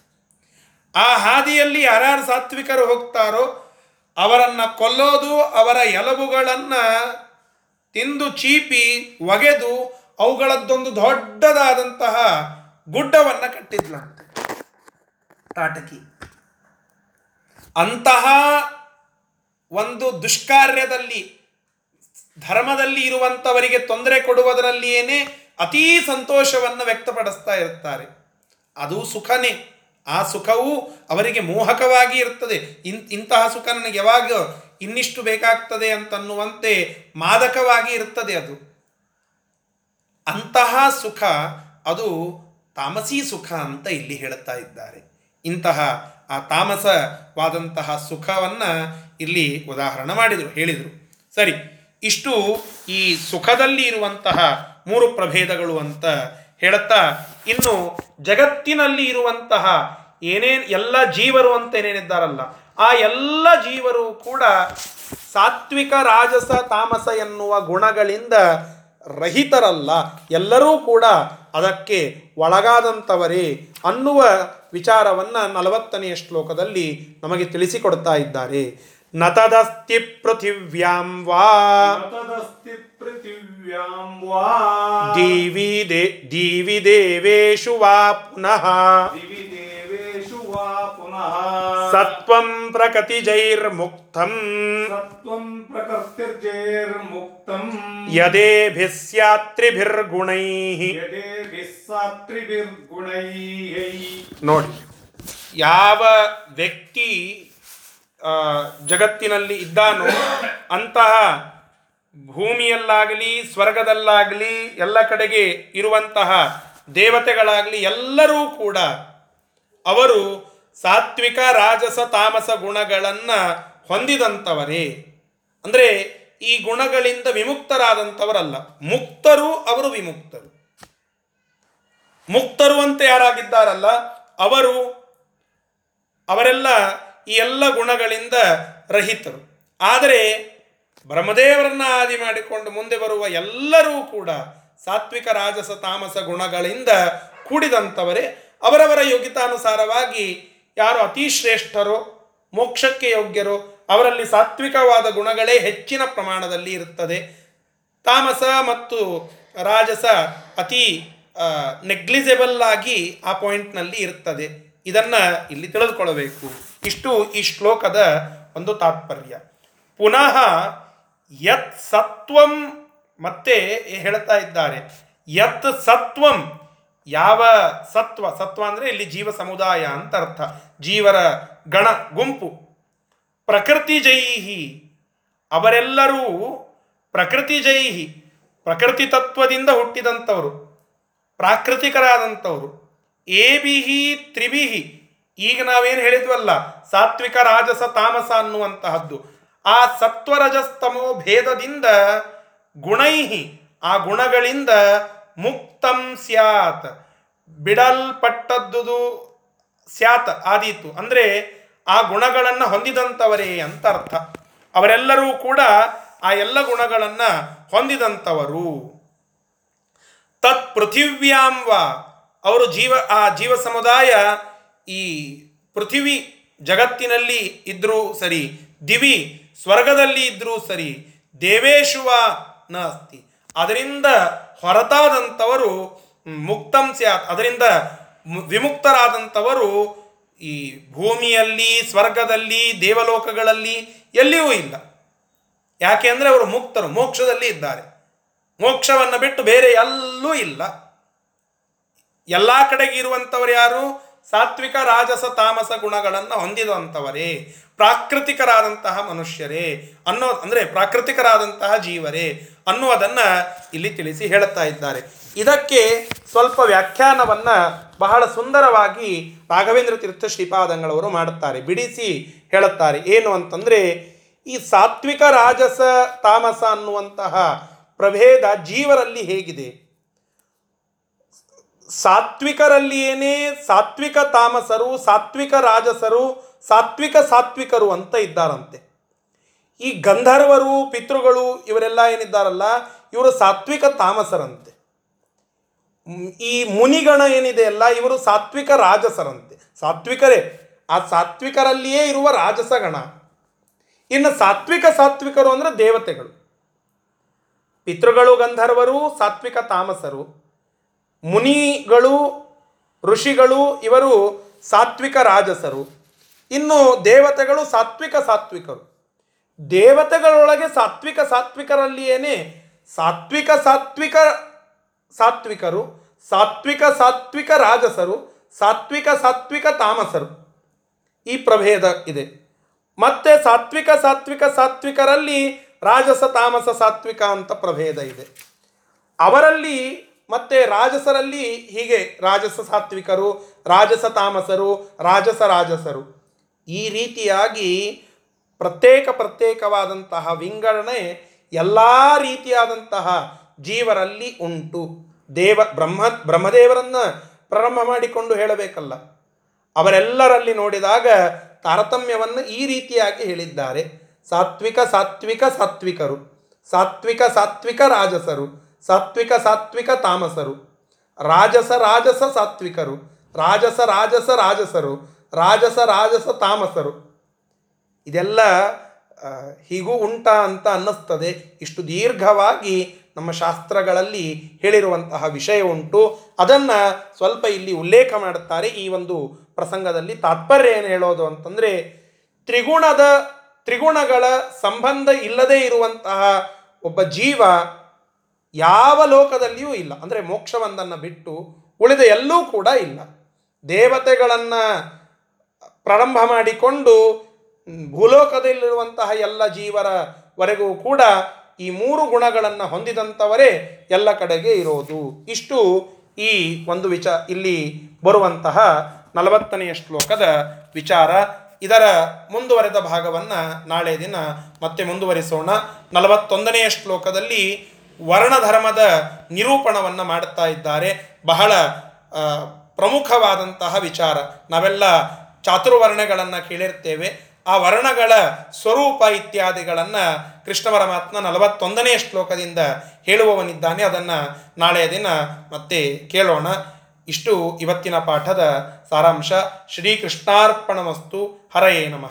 ಆ ಹಾದಿಯಲ್ಲಿ ಯಾರ್ಯಾರು ಸಾತ್ವಿಕರು ಹೋಗ್ತಾರೋ ಅವರನ್ನು ಕೊಲ್ಲೋದು, ಅವರ ಎಲಬುಗಳನ್ನು ತಿಂದು ಚೀಪಿ ಒಗೆದು ಅವುಗಳದ್ದೊಂದು ದೊಡ್ಡದಾದಂತಹ ಗುಡ್ಡವನ್ನು ಕಟ್ಟಿದ್ಲಂತೆ. ತಾಟಕಿ. ಅಂತಹ ಒಂದು ದುಷ್ಕಾರ್ಯದಲ್ಲಿ, ಧರ್ಮದಲ್ಲಿ ಇರುವಂಥವರಿಗೆ ತೊಂದರೆ ಕೊಡುವುದರಲ್ಲಿಯೇ ಅತೀ ಸಂತೋಷವನ್ನು ವ್ಯಕ್ತಪಡಿಸ್ತಾ ಇರ್ತಾರೆ ಅದು ಸುಖನೇ. ಆ ಸುಖವು ಅವರಿಗೆ ಮೋಹಕವಾಗಿ ಇರ್ತದೆ. ಇನ್ ಇಂತಹ ಸುಖ ನನಗೆ ಯಾವಾಗ ಇನ್ನಿಷ್ಟು ಬೇಕಾಗ್ತದೆ ಅಂತನ್ನುವಂತೆ ಮಾದಕವಾಗಿ ಇರ್ತದೆ ಅದು. ಅಂತಹ ಸುಖ ಅದು ತಾಮಸಿ ಸುಖ ಅಂತ ಇಲ್ಲಿ ಹೇಳುತ್ತಾ ಇದ್ದಾರೆ. ಇಂತಹ ಆ ತಾಮಸವಾದಂತಹ ಸುಖವನ್ನು ಇಲ್ಲಿ ಉದಾಹರಣೆ ಮಾಡಿದರು, ಹೇಳಿದರು. ಸರಿ, ಇಷ್ಟು ಈ ಸುಖದಲ್ಲಿ ಇರುವಂತಹ ಮೂರು ಪ್ರಭೇದಗಳು ಅಂತ ಹೇಳುತ್ತಾ, ಇನ್ನು ಜಗತ್ತಿನಲ್ಲಿ ಇರುವಂತಹ ಏನೇನು, ಎಲ್ಲ ಜೀವರು ಅಂತ ಏನೇನಿದ್ದಾರಲ್ಲ, ಆ ಎಲ್ಲ ಜೀವರು ಕೂಡ ಸಾತ್ವಿಕ, ರಾಜಸ, ತಾಮಸ ಎನ್ನುವ ಗುಣಗಳಿಂದ ರಹಿತರಲ್ಲ. ಎಲ್ಲರೂ ಕೂಡ ಅದಕ್ಕೆ ಒಳಗಾದಂಥವರೇ ಅನ್ನುವ ವಿಚಾರವನ್ನು ನಲವತ್ತನೆಯ ಶ್ಲೋಕದಲ್ಲಿ ನಮಗೆ ತಿಳಿಸಿಕೊಡ್ತಾ ಇದ್ದಾರೆ. ನತದಸ್ತಿ ಪೃಥಿವ್ಯಾಂ ವಾ ತದಸ್ತಿ ಪೃಥಿವ್ಯಾಂ ವಾ ದೀವಿ ದೇ ದೀವಿ ದೇವೇಶು ವಾ ಪುನಃ ದಿವಿ ದೇವೇಶು ವಾ ಪುನಃ ಸತ್ವಂ ಪ್ರಕೃತಿಜೈರ್ಮುಕ್ತಂ ಸತ್ವಂ ಪ್ರಕೃತಿರ್ಜೈರ್ಮುಕ್ತಂ ಯದೇಭಿಃ ಸ್ಯಾತ್ರಿಭಿರ್ಗುಣೈಃ ಯದೇಭಿಸ್ಸಾತ್ರಿಭಿರ್ಗುಣೈಃ ನೋಡಿ ಯಾವ ವ್ಯಕ್ತಿ ಆ, ಜಗತ್ತಿನಲ್ಲಿ ಇದ್ದಾನೋ ಅಂತಹ ಭೂಮಿಯಲ್ಲಾಗಲಿ, ಸ್ವರ್ಗದಲ್ಲಾಗಲಿ, ಎಲ್ಲ ಕಡೆಗೆ ಇರುವಂತಹ ದೇವತೆಗಳಾಗಲಿ ಎಲ್ಲರೂ ಕೂಡ ಅವರು ಸಾತ್ವಿಕ, ರಾಜಸ, ತಾಮಸ ಗುಣಗಳನ್ನು ಹೊಂದಿದಂಥವರೇ. ಅಂದರೆ ಈ ಗುಣಗಳಿಂದ ವಿಮುಕ್ತರಾದಂಥವರಲ್ಲ. ಮುಕ್ತರು ಅವರು ವಿಮುಕ್ತರು. ಮುಕ್ತರು ಅಂತ ಯಾರಾಗಿದ್ದಾರಲ್ಲ, ಅವರು ಅವರೆಲ್ಲ ಈ ಎಲ್ಲ ಗುಣಗಳಿಂದ ರಹಿತರು. ಆದರೆ ಬ್ರಹ್ಮದೇವರನ್ನ ಆದಿ ಮಾಡಿಕೊಂಡು ಮುಂದೆ ಬರುವ ಎಲ್ಲರೂ ಕೂಡ ಸಾತ್ವಿಕ, ರಾಜಸ, ತಾಮಸ ಗುಣಗಳಿಂದ ಕೂಡಿದಂಥವರೇ, ಅವರವರ ಯೋಗ್ಯತಾನುಸಾರವಾಗಿ ಯಾರು ಅತಿ ಶ್ರೇಷ್ಠರೋ ಮೋಕ್ಷಕ್ಕೆ ಯೋಗ್ಯರೋ, ಅವರಲ್ಲಿ ಸಾತ್ವಿಕವಾದ ಗುಣಗಳೇ ಹೆಚ್ಚಿನ ಪ್ರಮಾಣದಲ್ಲಿ ಇರುತ್ತದೆ. ತಾಮಸ ಮತ್ತು ರಾಜಸ ಅತಿ ನೆಗ್ಲಿಜೆಬಲ್ ಆಗಿ ಆ ಪಾಯಿಂಟ್ನಲ್ಲಿ ಇರ್ತದೆ. ಇದನ್ನು ಇಲ್ಲಿ ತಿಳಿದುಕೊಳ್ಳಬೇಕು. ಇಷ್ಟು ಈ ಶ್ಲೋಕದ ಒಂದು ತಾತ್ಪರ್ಯ. ಪುನಃ ಯತ್ ಸತ್ವಂ ಮತ್ತೆ ಹೇಳ್ತಾ ಇದ್ದಾರೆ. ಯತ್ ಸತ್ವಂ ಯಾವ ಸತ್ವ? ಸತ್ವ ಅಂದರೆ ಇಲ್ಲಿ ಜೀವ ಸಮುದಾಯ ಅಂತ ಅರ್ಥ. ಜೀವರ ಗಣ ಗುಂಪು. ಪ್ರಕೃತಿ ಜೈಹಿ. ಅವರೆಲ್ಲರೂ ಪ್ರಕೃತಿ ಜೈಹಿ. ಪ್ರಕೃತಿ ತತ್ವದಿಂದ ಹುಟ್ಟಿದಂಥವರು. ಪ್ರಾಕೃತಿಕರಾದಂಥವರು. ಏಬಿಹಿ ತ್ರಿಬಿಹಿ. ಈಗ ನಾವೇನು ಹೇಳಿದ್ವಲ್ಲ, ಸಾತ್ವಿಕ ರಾಜಸ ತಾಮಸ ಅನ್ನುವಂತಹದ್ದು. ಆ ಸತ್ವರಜಸ್ತಮೋ ಭೇದದಿಂದ ಗುಣೈಹಿ, ಆ ಗುಣಗಳಿಂದ ಮುಕ್ತಂ ಸ್ಯಾತ್. ಬಿಡಲ್ಪಟ್ಟದ್ದುದು ಸ್ಯಾತ್ ಆದೀತು. ಅಂದರೆ ಆ ಗುಣಗಳನ್ನು ಹೊಂದಿದಂಥವರೇ ಅಂತ ಅರ್ಥ. ಅವರೆಲ್ಲರೂ ಕೂಡ ಆ ಎಲ್ಲ ಗುಣಗಳನ್ನು ಹೊಂದಿದಂಥವರು ತತ್ ಪೃಥಿವ್ಯಾಂವ ಅವರು ಜೀವ, ಆ ಜೀವ ಸಮುದಾಯ ಈ ಪೃಥಿವಿ ಜಗತ್ತಿನಲ್ಲಿ ಇದ್ದರೂ ಸರಿ, ದಿವಿ ಸ್ವರ್ಗದಲ್ಲಿ ಇದ್ದರೂ ಸರಿ, ದೇವೇಶುವ ನಾಸ್ತಿ. ಅದರಿಂದ ಹೊರತಾದಂಥವರು ಮುಕ್ತಂ ಸ್ಯಾತ್. ಅದರಿಂದ ವಿಮುಕ್ತರಾದಂಥವರು ಈ ಭೂಮಿಯಲ್ಲಿ, ಸ್ವರ್ಗದಲ್ಲಿ, ದೇವಲೋಕಗಳಲ್ಲಿ ಎಲ್ಲಿಯೂ ಇಲ್ಲ. ಯಾಕೆ ಅಂದರೆ ಅವರು ಮುಕ್ತರು, ಮೋಕ್ಷದಲ್ಲಿ ಇದ್ದಾರೆ. ಮೋಕ್ಷವನ್ನು ಬಿಟ್ಟು ಬೇರೆ ಎಲ್ಲೂ ಇಲ್ಲ. ಎಲ್ಲ ಕಡೆಗೆ ಇರುವಂಥವರು ಯಾರು? ಸಾತ್ವಿಕ, ರಾಜಸ, ತಾಮಸ ಗುಣಗಳನ್ನು ಹೊಂದಿದಂಥವರೇ ಪ್ರಾಕೃತಿಕರಾದಂತಹ ಮನುಷ್ಯರೇ ಅನ್ನೋ, ಅಂದರೆ ಪ್ರಾಕೃತಿಕರಾದಂತಹ ಜೀವರೇ ಅನ್ನುವುದನ್ನು ಇಲ್ಲಿ ತಿಳಿಸಿ ಹೇಳುತ್ತಾ ಇದ್ದಾರೆ. ಇದಕ್ಕೆ ಸ್ವಲ್ಪ ವ್ಯಾಖ್ಯಾನವನ್ನು ಬಹಳ ಸುಂದರವಾಗಿ ರಾಘವೇಂದ್ರ ತೀರ್ಥ ಶ್ರೀಪಾದಂಗಳವರು ಮಾಡುತ್ತಾರೆ. ಬಿಡಿಸಿ ಹೇಳುತ್ತಾರೆ. ಏನು ಅಂತಂದರೆ, ಈ ಸಾತ್ವಿಕ, ರಾಜಸ, ತಾಮಸ ಅನ್ನುವಂತಹ ಪ್ರಭೇದ ಜೀವರಲ್ಲಿ ಹೇಗಿದೆ? ಸಾತ್ವಿಕರಲ್ಲಿಯೇನೇ ಸಾತ್ವಿಕ ತಾಮಸರು, ಸಾತ್ವಿಕ ರಾಜಸರು, ಸಾತ್ವಿಕ ಸಾತ್ವಿಕರು ಅಂತ ಇದ್ದಾರಂತೆ. ಈ ಗಂಧರ್ವರು, ಪಿತೃಗಳು ಇವರೆಲ್ಲ ಏನಿದ್ದಾರಲ್ಲ, ಇವರು ಸಾತ್ವಿಕ ತಾಮಸರಂತೆ. ಈ ಮುನಿಗಣ ಏನಿದೆ ಅಲ್ಲ, ಇವರು ಸಾತ್ವಿಕ ರಾಜಸರಂತೆ. ಸಾತ್ವಿಕರೇ, ಆ ಸಾತ್ವಿಕರಲ್ಲಿಯೇ ಇರುವ ರಾಜಸಗಣ. ಇನ್ನು ಸಾತ್ವಿಕ ಸಾತ್ವಿಕರು ಅಂದರೆ ದೇವತೆಗಳು. ಪಿತೃಗಳು ಗಂಧರ್ವರು, ಸಾತ್ವಿಕ ತಾಮಸರು. ಮುನಿಗಳು, ಋಷಿಗಳು ಇವರು ಸಾತ್ವಿಕ ರಾಜಸರು. ಇನ್ನು ದೇವತೆಗಳು ಸಾತ್ವಿಕ ಸಾತ್ವಿಕರು. ದೇವತೆಗಳೊಳಗೆ ಸಾತ್ವಿಕ ಸಾತ್ವಿಕರಲ್ಲಿಯೇನೆ ಸಾತ್ವಿಕ ಸಾತ್ವಿಕ ಸಾತ್ವಿಕರು, ಸಾತ್ವಿಕ ಸಾತ್ವಿಕ ರಾಜಸರು, ಸಾತ್ವಿಕ ಸಾತ್ವಿಕ ತಾಮಸರು. ಈ ಪ್ರಭೇದ ಇದೆ. ಮತ್ತೆ ಸಾತ್ವಿಕ ಸಾತ್ವಿಕ ಸಾತ್ವಿಕರಲ್ಲಿ ರಾಜಸ ತಾಮಸ ಸಾತ್ವಿಕ ಅಂತ ಪ್ರಭೇದ ಇದೆ. ಅವರಲ್ಲಿ ಮತ್ತೆ ರಾಜಸರಲ್ಲಿ ಹೀಗೆ ರಾಜಸ ಸಾತ್ವಿಕರು, ರಾಜಸ ತಾಮಸರು, ರಾಜಸ ರಾಜಸರು. ಈ ರೀತಿಯಾಗಿ ಪ್ರತ್ಯೇಕ ಪ್ರತ್ಯೇಕವಾದಂತಹ ವಿಂಗಡಣೆ ಎಲ್ಲ ರೀತಿಯಾದಂತಹ ಜೀವರಲ್ಲಿ ಉಂಟು. ದೇವ ಬ್ರಹ್ಮ, ಬ್ರಹ್ಮದೇವರನ್ನ ಪ್ರಾರಂಭ ಮಾಡಿಕೊಂಡು ಹೇಳಬೇಕಲ್ಲ. ಅವರೆಲ್ಲರಲ್ಲಿ ನೋಡಿದಾಗ ತಾರತಮ್ಯವನ್ನು ಈ ರೀತಿಯಾಗಿ ಹೇಳಿದ್ದಾರೆ. ಸಾತ್ವಿಕ ಸಾತ್ವಿಕ, ಸಾತ್ವಿಕರು. ಸಾತ್ವಿಕ ಸಾತ್ವಿಕ ರಾಜಸರು. ಸಾತ್ವಿಕ ಸಾತ್ವಿಕ ತಾಮಸರು. ರಾಜಸ ರಾಜಸ ಸಾತ್ವಿಕರು. ರಾಜಸ ರಾಜಸ ರಾಜಸರು. ರಾಜಸ ರಾಜಸ ತಾಮಸರು. ಇದೆಲ್ಲ ಹೀಗೂ ಉಂಟಾ ಅಂತ ಅನ್ನಿಸ್ತದೆ. ಇಷ್ಟು ದೀರ್ಘವಾಗಿ ನಮ್ಮ ಶಾಸ್ತ್ರಗಳಲ್ಲಿ ಹೇಳಿರುವಂತಹ ವಿಷಯ ಉಂಟು. ಅದನ್ನು ಸ್ವಲ್ಪ ಇಲ್ಲಿ ಉಲ್ಲೇಖ ಮಾಡುತ್ತಾರೆ ಈ ಒಂದು ಪ್ರಸಂಗದಲ್ಲಿ. ತಾತ್ಪರ್ಯ ಏನು ಹೇಳೋದು ಅಂತಂದರೆ, ತ್ರಿಗುಣದ, ತ್ರಿಗುಣಗಳ ಸಂಬಂಧ ಇಲ್ಲದೇ ಇರುವಂತಹ ಒಬ್ಬ ಜೀವ ಯಾವ ಲೋಕದಲ್ಲಿಯೂ ಇಲ್ಲ. ಅಂದರೆ ಮೋಕ್ಷವೊಂದನ್ನು ಬಿಟ್ಟು ಉಳಿದ ಎಲ್ಲೂ ಕೂಡ ಇಲ್ಲ. ದೇವತೆಗಳನ್ನು ಪ್ರಾರಂಭ ಮಾಡಿಕೊಂಡು ಭೂಲೋಕದಲ್ಲಿರುವಂತಹ ಎಲ್ಲ ಜೀವರವರೆಗೂ ಕೂಡ ಈ ಮೂರು ಗುಣಗಳನ್ನು ಹೊಂದಿದಂಥವರೇ ಎಲ್ಲ ಕಡೆಗೆ ಇರೋದು. ಇಷ್ಟು ಈ ಒಂದು ವಿಚ ಇಲ್ಲಿ ಬರುವಂತಹ ನಲವತ್ತನೆಯ ಶ್ಲೋಕದ ವಿಚಾರ. ಇದರ ಮುಂದುವರೆದ ಭಾಗವನ್ನು ನಾಳೆ ದಿನ ಮತ್ತೆ ಮುಂದುವರಿಸೋಣ. ನಲವತ್ತೊಂದನೆಯ ಶ್ಲೋಕದಲ್ಲಿ ವರ್ಣಧರ್ಮದ ನಿರೂಪಣವನ್ನು ಮಾಡುತ್ತಾ ಇದ್ದಾರೆ. ಬಹಳ ಪ್ರಮುಖವಾದಂತಹ ವಿಚಾರ. ನಾವೆಲ್ಲ ಚಾತುರ್ವರ್ಣಗಳನ್ನು ಕೇಳಿರ್ತೇವೆ. ಆ ವರ್ಣಗಳ ಸ್ವರೂಪ ಇತ್ಯಾದಿಗಳನ್ನು ಕೃಷ್ಣ ಪರಮಾತ್ಮ ನಲವತ್ತೊಂದನೇ ಶ್ಲೋಕದಿಂದ ಹೇಳುವವನಿದ್ದಾನೆ. ಅದನ್ನು ನಾಳೆಯ ದಿನ ಮತ್ತೆ ಕೇಳೋಣ. ಇಷ್ಟು ಇವತ್ತಿನ ಪಾಠದ ಸಾರಾಂಶ. ಶ್ರೀಕೃಷ್ಣಾರ್ಪಣಮಸ್ತು. ಹರಯೇ ನಮಃ.